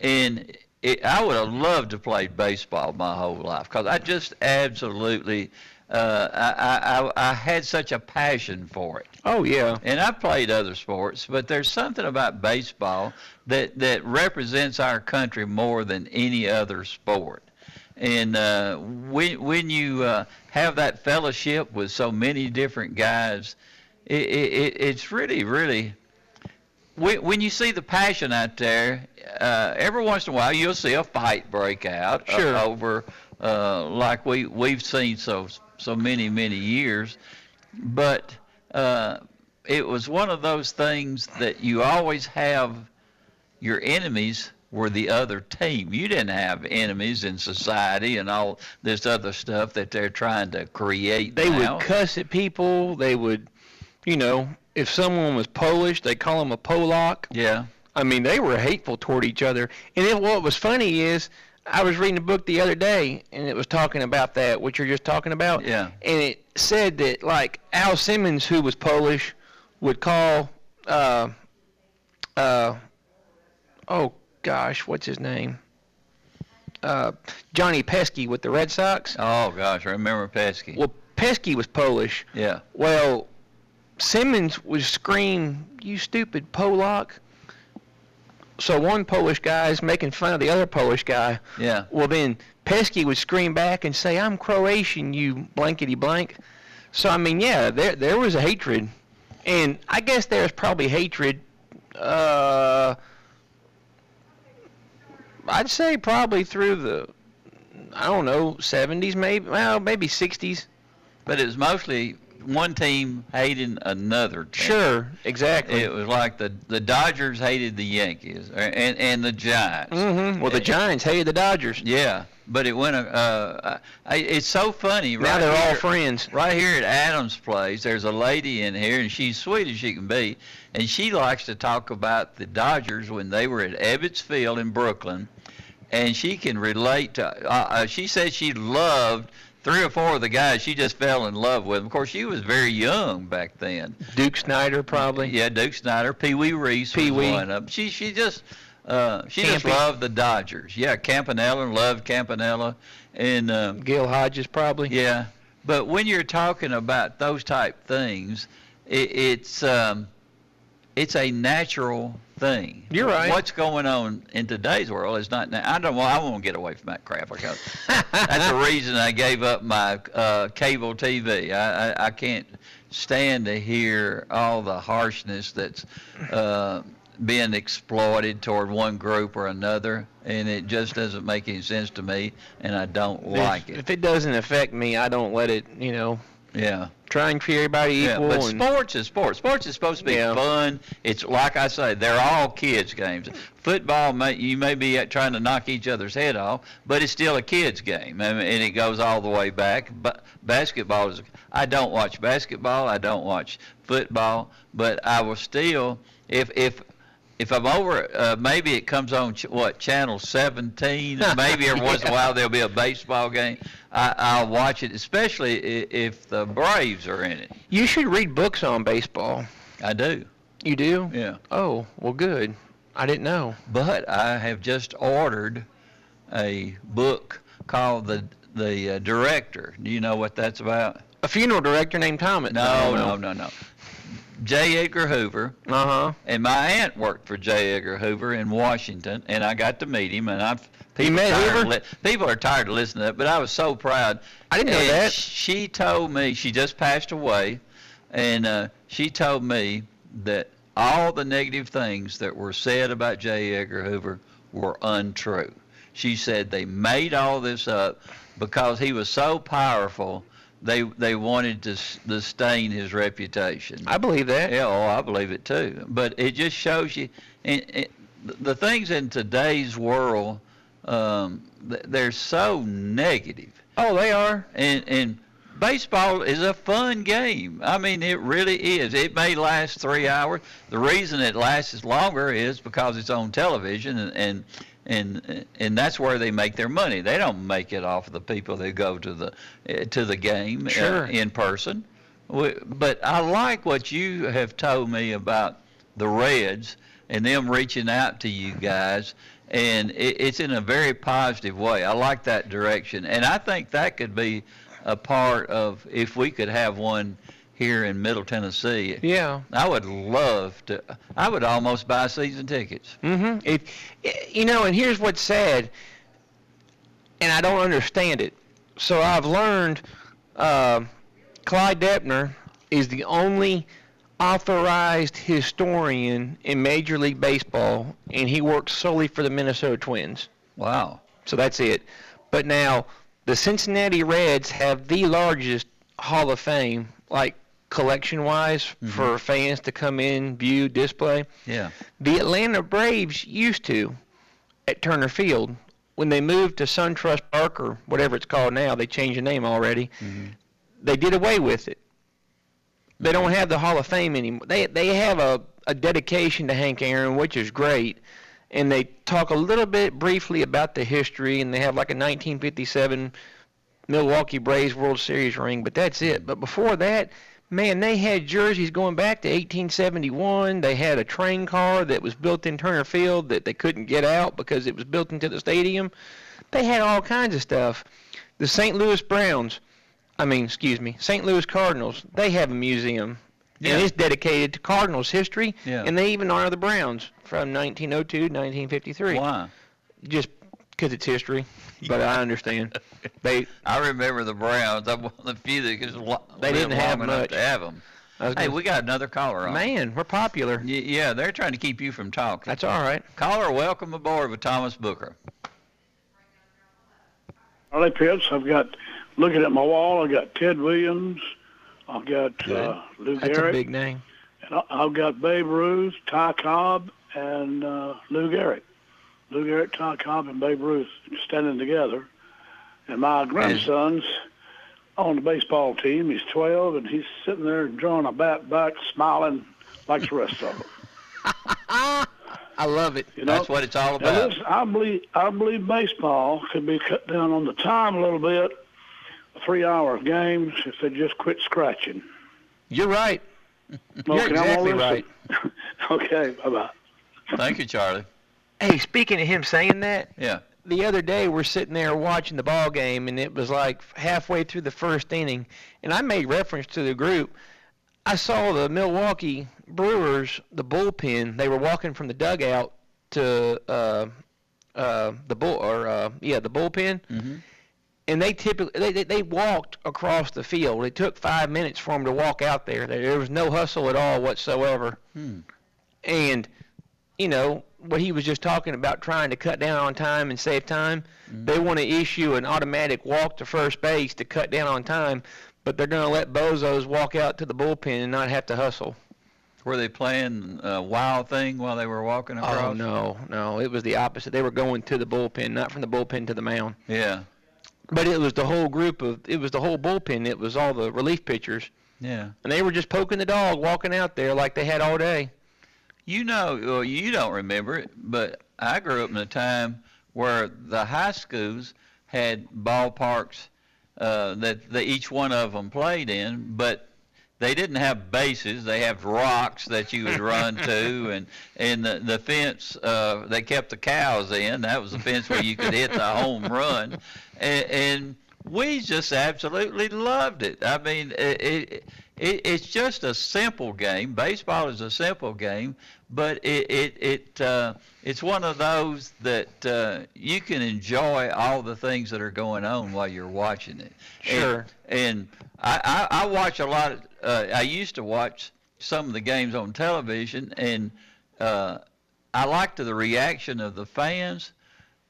And it, I would have loved to play baseball my whole life because I just absolutely uh, I, I I I had such a passion for it. Oh yeah. And I've played other sports, but there's something about baseball that, that represents our country more than any other sport. And uh, when, when you uh, have that fellowship with so many different guys, it, it, it's really, really, when, when you see the passion out there, uh, every once in a while you'll see a fight break out uh, Sure. over, uh, like we, we've seen so, so many, many years. But uh, it was one of those things that you always have your enemies were the other team. You didn't have enemies in society and all this other stuff that they're trying to create They now. would cuss at people. They would, you know, if someone was Polish, they call them a Polak. Yeah. I mean, they were hateful toward each other. And then what was funny is, I was reading a book the other day, and it was talking about that, what you're just talking about. Yeah. And it said that, like, Al Simmons, who was Polish, would call, uh, uh, oh gosh, what's his name? uh, Johnny Pesky with the Red Sox. Oh gosh, I remember Pesky. Well, Pesky was Polish. Yeah. Well, Simmons would scream, "You stupid Polak!" So one Polish guy is making fun of the other Polish guy. Yeah. Well, then Pesky would scream back and say, "I'm Croatian, you blankety blank." So I mean, yeah, there there was a hatred, and I guess there's probably hatred. Uh, I'd say probably through the, I don't know, 70s maybe, well maybe 60s. But it was mostly one team hating another team. Sure, exactly. It was like the the Dodgers hated the Yankees and and the Giants. hmm Well, the Giants hated the Dodgers. Yeah, but it went. Uh, I, it's so funny. Now right they're all friends. Right here at Adams Place, there's a lady in here, and she's sweet as she can be, and she likes to talk about the Dodgers when they were at Ebbets Field in Brooklyn, and she can relate to. Uh, uh, she said she loved three or four of the guys. She just fell in love with. Of course, she was very young back then. Duke Snider probably. Yeah, Duke Snider, Pee Wee Reese Pee was Wee. one of them. She she just uh, she just loved the Dodgers. Yeah, Campanella loved Campanella, and um, Gil Hodges probably. yeah. But when you're talking about those type things, it, it's um, it's a natural thing. You're right. What's going on in today's world is not. I don't. want I won't get away from that crap because that's the reason I gave up my uh, cable TV. I, I I can't stand to hear all the harshness that's uh, being exploited toward one group or another, and it just doesn't make any sense to me, and I don't like it. If it doesn't affect me, I don't let it. You know, Yeah. Try and treat everybody Yeah, but and, sports is sports. Sports is supposed to be Yeah. fun. It's like I say, they're all kids games. Football, may, you may be trying to knock each other's head off, but it's still a kids game, mean, and it goes all the way back. But basketball is. I don't watch basketball. I don't watch football, but I will still, if if. If I'm over, uh, maybe it comes on ch- what channel 17. Maybe every once in a while there'll be a baseball game. I, I'll watch it, especially i- if the Braves are in it. you should read books on baseball. I do. You do? Yeah. Oh, well, good. I didn't know. But I have just ordered a book called the the uh, Director. Do you know what that's about? A funeral director named Thomas. No, no, no, no. J. Edgar Hoover. Uh huh. And my aunt worked for J. Edgar Hoover in Washington, and I got to meet him. And I've people met are tired Hoover? Li- people are tired of listening to it, but I was so proud. I didn't know that. She told me she just passed away, and uh, she told me that all the negative things that were said about J. Edgar Hoover were untrue. She said they made all this up because he was so powerful. They they wanted to, s- to stain his reputation. I believe that. Yeah, oh, I believe it too. But it just shows you, and, and the things in today's world, um, they're so negative. Oh, they are. And and baseball is a fun game. I mean, it really is. It may last three hours. The reason it lasts longer is because it's on television, and and and, and that's where they make their money. They don't make it off of the people that go to the eh, to the game uh, Sure. in person. We- But I like what you have told me about the Reds and them reaching out to you guys, and it, it's in a very positive way. I like that direction, and I think that could be a part of if we could have one here in Middle Tennessee. Yeah. I would love to. I would almost buy season tickets. Mm-hmm. If you know, and here's what's sad, and I don't understand it. So I've learned uh, Clyde Doepner is the only authorized historian in Major League Baseball, and he works solely for the Minnesota Twins. Wow. So that's it. But now the Cincinnati Reds have the largest Hall of Fame, like collection-wise, mm-hmm. for fans to come in, view, display. Yeah. The Atlanta Braves used to at Turner Field. When they moved to SunTrust Park or whatever it's called now, they changed the name already. Mm-hmm. They did away with it. They don't mm-hmm. have the Hall of Fame anymore. They they have a, a dedication to Hank Aaron, which is great, and they talk a little bit briefly about the history, and they have like a 1957 Milwaukee Braves World Series ring, but that's it. But before that, Man, they had jerseys going back to 1871. They had a train car that was built in Turner Field that they couldn't get out because it was built into the stadium. They had all kinds of stuff. The St. Louis Browns, I mean, excuse me, St. Louis Cardinals, they have a museum. Yeah. And it's dedicated to Cardinals history. Yeah. And they even honor the Browns from 1902 to 1953. Why? Just because it's history. But I understand. They I remember the Browns. I'm one of the few that could lo- They didn't have enough much. to have them. Hey, gonna- we got another caller on. Man, we're popular. Y- yeah, they're trying to keep you from talking. That's all right. Caller, welcome aboard with Thomas Booker. Charlie Pitts. I've got looking at my wall. I've got Ted Williams. I've got uh, Lou That's a big name. And I- I've got Babe Ruth, Ty Cobb, and uh, Lou Gehrig. Lou Gehrig, Ty Cobb, and Babe Ruth standing together. And my grandson's on the baseball team. He's 12, and he's sitting there drawing a bat back, smiling like the rest of them. I love it. You know, That's what it's all about. listen, I believe I believe baseball could be cut down on the time a little bit. Three-hour games if they just quit scratching. You're right. You're exactly right. okay, bye bye. Thank you, Charlie. Hey, speaking of him saying that, Yeah. the other day we're sitting there watching the ball game, and it was like halfway through the first inning, and I made reference to the group. I saw the Milwaukee Brewers, the bullpen. They were walking from the dugout to uh, uh, the bull, or uh, yeah, the bullpen, Mm-hmm. and they typically they, they they walked across the field. It took five minutes for them to walk out there. There was no hustle at all whatsoever. Hmm. And you know what he was just talking about, trying to cut down on time and save time. Mm-hmm. They want to issue an automatic walk to first base to cut down on time, but they're going to let bozos walk out to the bullpen and not have to hustle. Were they playing a wild thing while they were walking oh, across? Oh no, no, it was the opposite. They were going to the bullpen, not from the bullpen to the mound. Yeah. But it was the whole group of, it was the whole bullpen. It was all the relief pitchers, Yeah. and they were just poking the dog, walking out there like they had all day. You know, well, you don't remember it, but I grew up in a time where the high schools had ballparks uh, that the, each one of them played in, but they didn't have bases. They have rocks that you would run to, and and the, the fence uh, they kept the cows in. That was the fence where you could hit the home run, and, and we just absolutely loved it. I mean, it, it, it it's just a simple game. Baseball is a simple game, but it it it uh, it's one of those that uh, you can enjoy all the things that are going on while you're watching it. Sure. And, and I, I I watch a lot. Of, uh, I used to watch some of the games on television, and uh, I liked the reaction of the fans.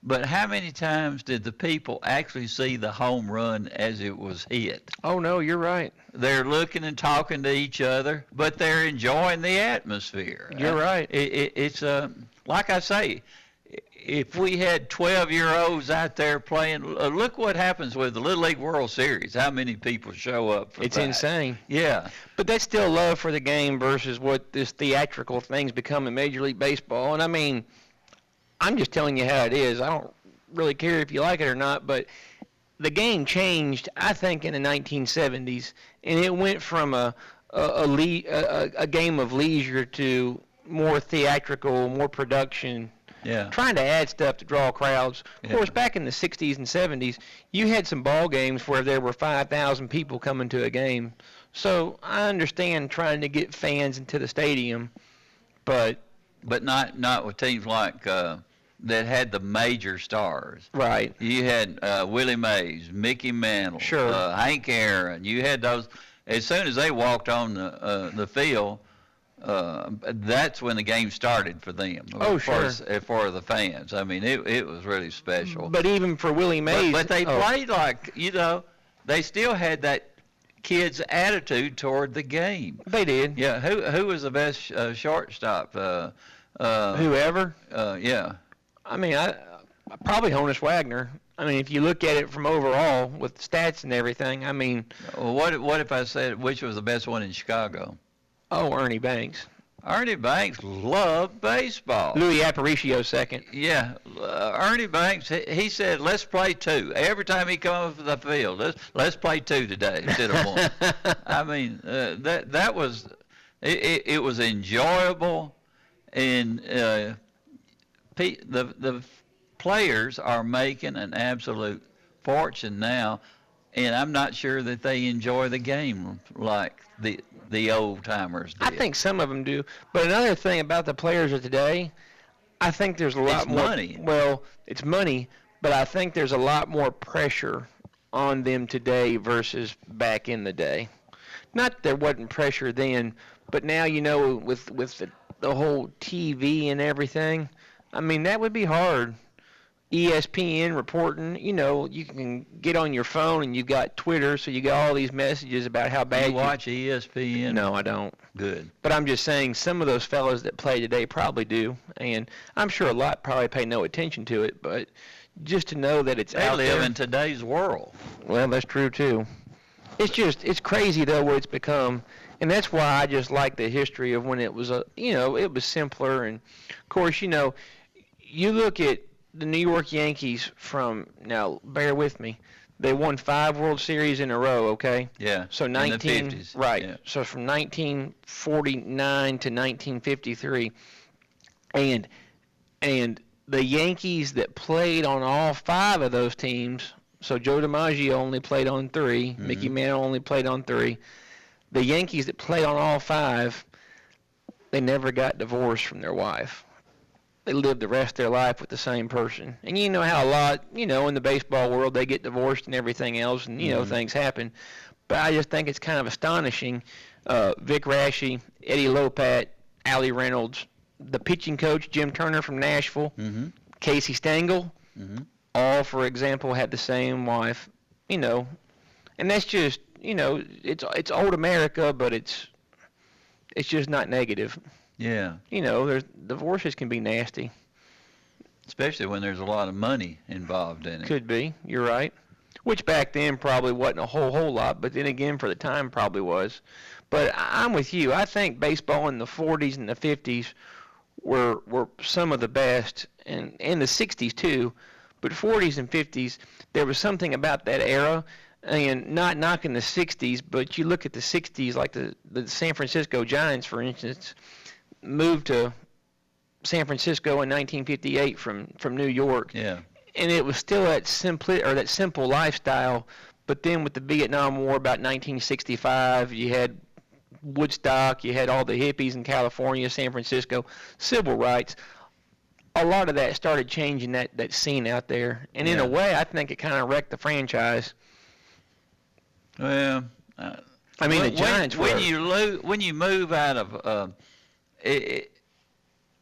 But how many times did the people actually see the home run as it was hit? Oh no, you're right. They're looking and talking to each other, but they're enjoying the atmosphere. You're Uh, right. It, it, it's uh, like I say, if we had 12-year-olds out there playing, uh, look what happens with the Little League World Series. How many people show up for It's that? insane. Yeah. But that's still love for the game versus what this theatrical thing's become in Major League Baseball. And I mean, I'm just telling you how it is. I don't really care if you like it or not, but the game changed, I think, in the 1970s, and it went from a a, a, le- a, a game of leisure to more theatrical, more production. Yeah. Trying to add stuff to draw crowds. Of Yeah. course, back in the 60s and 70s, you had some ball games where there were 5,000 people coming to a game. So I understand trying to get fans into the stadium, but but not not with teams like uh, that had the major stars. Right. You had uh, Willie Mays, Mickey Mantle, Sure. uh, Hank Aaron. You had those. As soon as they walked on the uh, the field, uh, that's when the game started for them. Oh, sure. as, as the fans. I mean, it it was really special. But even for Willie But- Mays, but, they oh, played like you know, they still had that kid's attitude toward the game. They did. Yeah. Who who was the best uh, shortstop? Uh, uh, Whoever. Uh, yeah. I mean, I probably Honus Wagner. I mean, if you look at it from overall with stats and everything, I mean, Well, what what if I said which was the best one in Chicago? oh, Ernie Banks. Ernie Banks loved baseball. Luis Aparicio second. Yeah, uh, Ernie Banks. He, he said, "Let's play two every time he comes to the field. Let's let's play two today instead of one." I mean, uh, that that was it, it, it was enjoyable, and uh, pe- the the players are making an absolute fortune now, and I'm not sure that they enjoy the game like the the old timers did. I think some of them do. But another thing about the players of today, I think there's a lot It's more money. Well, it's money, but I think there's a lot more pressure on them today versus back in the day. Not that there wasn't pressure then, but now you know with with the, the whole TV and everything. I mean, that would be hard. ESPN reporting, you know, you can get on your phone and you've got Twitter, so you got all these messages about how bad you watch E ESPN? No, I don't. Good. But I'm just saying some of those fellows that play today probably do, and I'm sure a lot probably pay no attention to it. But just to know that it's They out live there, in today's world. well, that's true too. It's just it's crazy though what it's become, and that's why I just like the history of when it was a you know it was simpler, and of course you know you look at the New York Yankees from now bear with me. They won five World Series in a row, okay? Yeah. So in the 19 50s. right. Yeah. So from 1949 to 1953 and and the Yankees that played on all five of those teams, so Joe DiMaggio only played on 3 mm-hmm. Mickey Mantle only played on 3. The Yankees that played on all five, they never got divorced from their wife. They lived the rest of their life with the same person. And you know how a lot, you know, in the baseball world, they get divorced and everything else, and, you know, Mhm. things happen. But I just think it's kind of astonishing. Uh, Vic Raschi, Eddie Lopat, Allie Reynolds, the pitching coach, Jim Turner from Nashville, Mm-hmm. Casey Stengel, Mm-hmm. all, for example, had the same wife, you know. And that's just, you know, it's it's old America, but it's it's just not negative. Yeah. You know, there's divorces can be nasty. Especially when there's a lot of money involved in it. Could be. You're right. Which back then probably wasn't a whole whole lot, but then again for the time probably was. But I'm with you. I think baseball in the 40s and the 50s were were some of the best, and in the 60s too. But 40s and 50s, there was something about that era, and not knocking the 60s, but you look at the 60s, like the the San Francisco Giants, for instance, moved to San Francisco in 1958 from from New York Yeah. and it was still that simpli or that simple lifestyle. But then with the Vietnam War about 1965, you had Woodstock, you had all the hippies in California, San Francisco, civil rights. A lot of that started changing that, that scene out there, and in a way, I think it kind of wrecked the franchise. Well, uh, I mean, when, the Giants when, were. when you lo- when you move out of uh, it,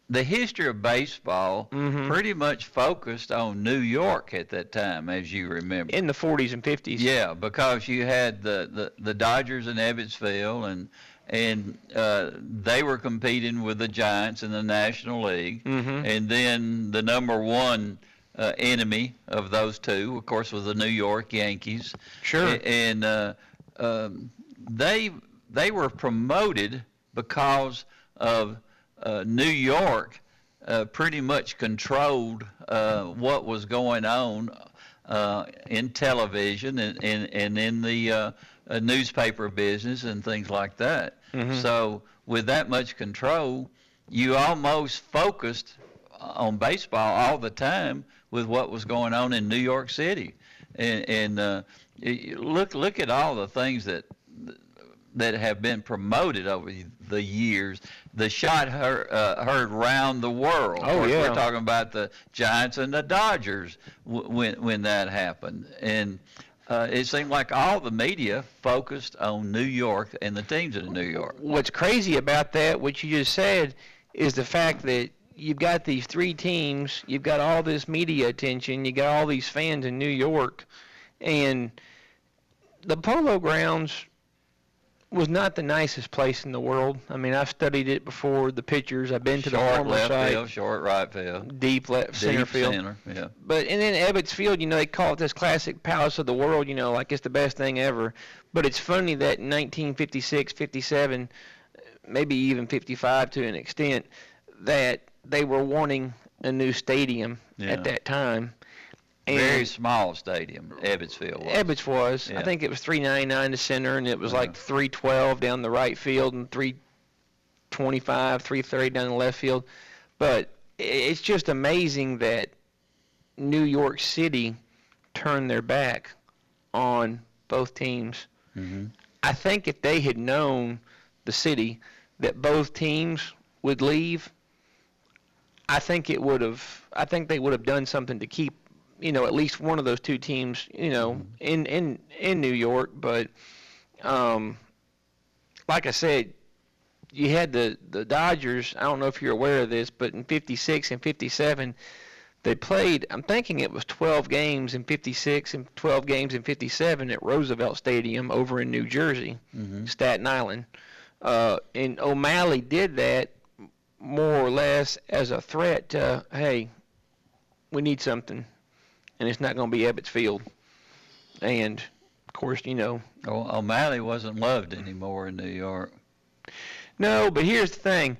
the history of baseball, Mm-hmm. pretty much focused on New York at that time, as you remember. in the 40s and 50s. Yeah, because you had the, the, the Dodgers in Ebbets Field, and and uh, they were competing with the Giants in the National League, Mhm. and then the number one uh, enemy of those two, of course, was the New York Yankees. Sure. And uh, um, they they were promoted because of uh, New York uh, pretty much controlled uh, what was going on uh, in television and, and, and in the uh, newspaper business and things like that. Mhm. So with that much control, you almost focused on baseball all the time with what was going on in New York City, and, and uh, look look at all the things that that have been promoted over the years. The shot heard, uh, heard round the world. Oh, yeah. We're talking about the Giants and the Dodgers w- when when that happened, and uh, it seemed like all the media focused on New York and the teams in New York. what's crazy about that, what you just said, is the fact that you've got these three teams, you've got all this media attention, you got all these fans in New York, and the Polo Grounds was not the nicest place in the world. I mean, I've studied it before. The pictures. I've been to the Short former left site, field, short right field, deep left center field. center. Yeah. But and then Ebbets Field, you know, they call it this classic palace of the world, you know, like it's the best thing ever. But it's funny that in 1956, 57, maybe even 55 to an extent, that they were wanting a new stadium Yeah. at that time. And Very small stadium, Ebbetsville was. Ebbets was. Yeah. I think it was 399 to center, and it was like 312 down the right field and 325, 330 down the left field. But it's just amazing that New York City turned their back on both teams. Mhm. I think if they had known the city that both teams would leave, I think it would have. I think they would have done something to keep, you know, at least one of those two teams, you know, in in in New York. But, um, like I said, you had the the Dodgers. I don't know if you're aware of this, but in '56 and '57, they played. I'm thinking it was 12 games in '56 and 12 games in '57 at Roosevelt Stadium over in New Jersey, Mhm. Staten Island. Uh, and O'Malley did that more or less as a threat to, hey, we need something, and it's not going to be Ebbets Field. And of course, you know, O- O'Malley wasn't loved anymore in New York. No, but here's the thing.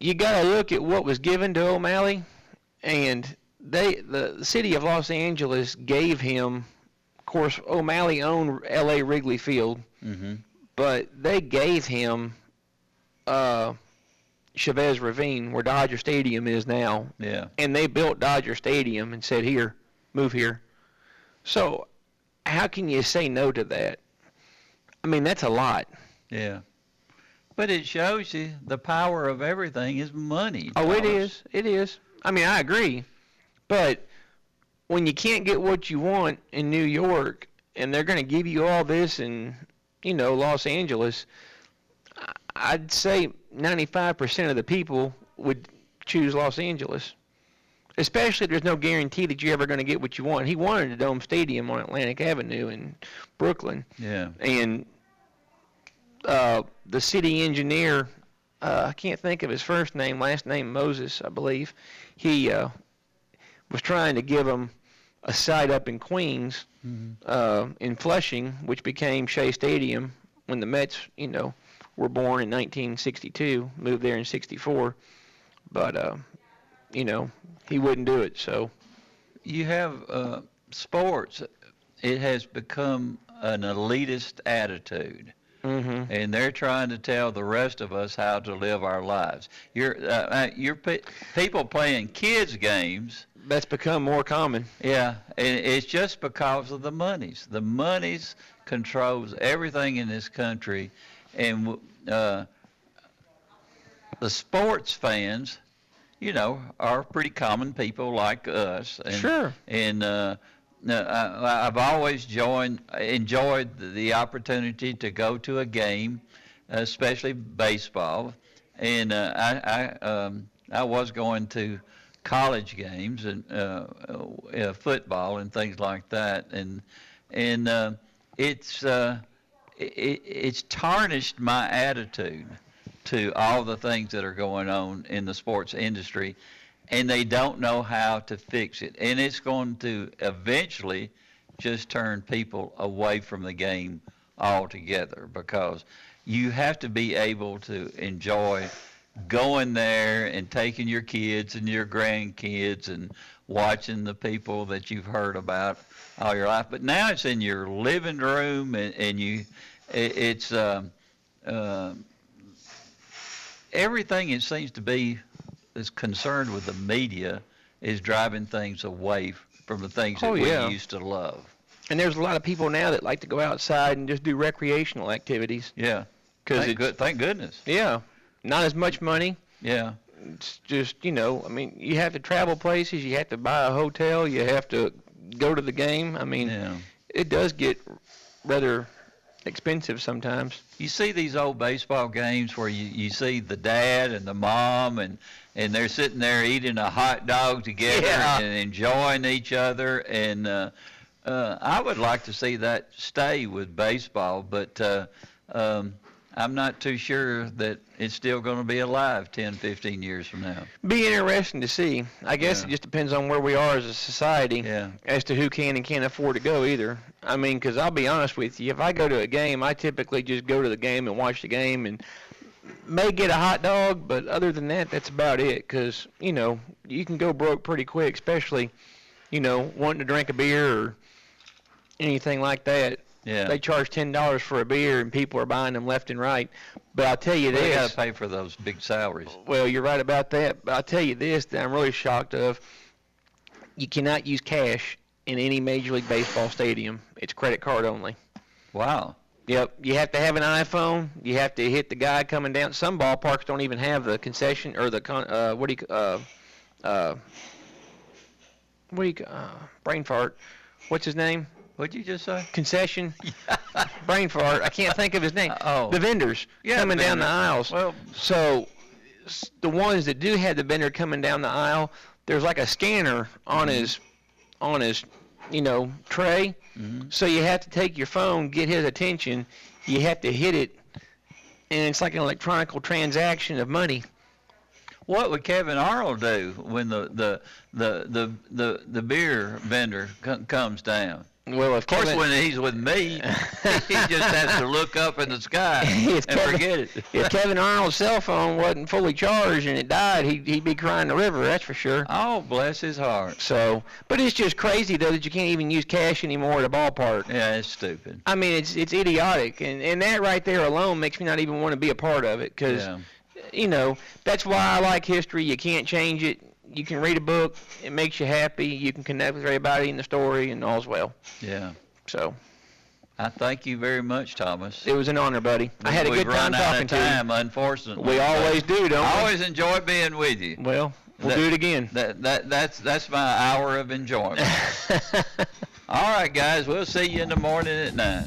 You got to look at what was given to O'Malley, and they the, the city of Los Angeles gave him. Of course, O'Malley owned L.A. Wrigley Field, Mm-hmm. but they gave him uh, Chavez Ravine, where Dodger Stadium is now, Yeah. and they built Dodger Stadium and said, "Here, move here." So, how can you say no to that? I mean, that's a lot. Yeah. But it shows you the power of everything is money. Oh, it Thomas. is. It is. I mean, I agree. But when you can't get what you want in New York and they're going to give you all this in, you know, Los Angeles, I'd say 95% of the people would choose Los Angeles. Especially if there's no guarantee that you're ever going to get what you want. He wanted a dome stadium on Atlantic Avenue in Brooklyn Yeah. and uh, the city engineer, uh, I can't think of his first name, last name Moses, I believe. He uh, was trying to give him a site up in Queens, uh, in Flushing, which became Shea Stadium when the Mets, you know, were born in 1962, moved there in '64. But uh, you know, he wouldn't do it. So You have uh, sports. It has become an elitist attitude. Mhm. And they're trying to tell the rest of us how to live our lives. You're, uh, uh, you're pe- people playing kids games. That's become more common. Yeah, and it's just because of the monies. The monies controls everything in this country, and uh, the sports fans, you know, are pretty common people like us. And, Sure. And uh, I, I've always joined, enjoyed the, opportunity to go to a game, especially baseball. And uh, I, I, um, I was going to college games and uh, uh, football and things like that. And and uh, it's uh, it, it's tarnished my attitude to all the things that are going on in the sports industry and they don't know how to fix it. And it's going to eventually just turn people away from the game altogether because you have to be able to enjoy going there and taking your kids and your grandkids and watching the people that you've heard about all your life but now it's in your living room and, and you it, it's um, uh, everything it seems to be is concerned with the media is driving things away from the things that Oh, yeah. we used to love. And there's a lot of people now that like to go outside and just do recreational activities. Yeah. Because Thank, good, thank goodness. Yeah. Not as much money. Yeah. It's just, you know, I mean, you have to travel places, you have to buy a hotel, you have to go to the game. I mean, it does get rather expensive sometimes. You see these old baseball games where you, you see the dad and the mom and and they're sitting there eating a hot dog together Yeah. and enjoying each other and uh, uh, I would like to see that stay with baseball, but uh, um, I'm not too sure that it's still going to be alive 10, 15 years from now. Be interesting to see. I guess it just depends on where we are as a society as to who can and can't afford to go either. I mean, because I'll be honest with you, if I go to a game, I typically just go to the game and watch the game, and may get a hot dog, but other than that, that's about it. Because you know you can go broke pretty quick, especially you know wanting to drink a beer or anything like that. Yeah. They charge ten dollars for a beer, and people are buying them left and right. But I'll tell you this—they got to pay for those big salaries. Well, you're right about that. But I'll tell you this that I'm really shocked of. You cannot use cash in any Major League Baseball stadium. It's credit card only. Wow. Yep. You have to have an iPhone. You have to hit the guy coming down. Some ballparks don't even have the concession or the con. Uh, what do you uh, uh, what do you uh, brain fart? What's his name? What'd you just say? Concession. brain fart. I can't think of his name. Oh. The vendors Yeah, coming down the aisles. Well- so the ones that do have the vendor coming down the aisle, there's like a scanner on Mm-hmm. his on his you know tray. Mm-hmm. So you have to take your phone, get his attention. You have to hit it, and it's like an electronic transaction of money. What would Kevin Arnold do when the the the the the, the beer vendor co- comes down? Well, of course, when he's with me, he just has to look up in the sky and Kevin- forget it. if Kevin Arnold's cell phone wasn't fully charged and it died, he'd, he'd be crying the river. That's for sure. Oh, bless his heart. So, but it's just crazy though that you can't even use cash anymore at a ballpark. Yeah, it's stupid. I mean, it's it's idiotic, and and that right there alone makes me not even want to be a part of it because, Yeah. you know, that's why I like history. You can't change it. You can read a book. It makes you happy. You can connect with everybody in the story, and all's well. Yeah. So. I thank you very much, Thomas. It was an honor, buddy. I had a good time talking of to you. time, unfortunately. We always do, don't I we? always enjoy being with you. Well, we'll That- do it again. That that that's that's my hour of enjoyment. All right, guys. We'll see you in the morning at nine.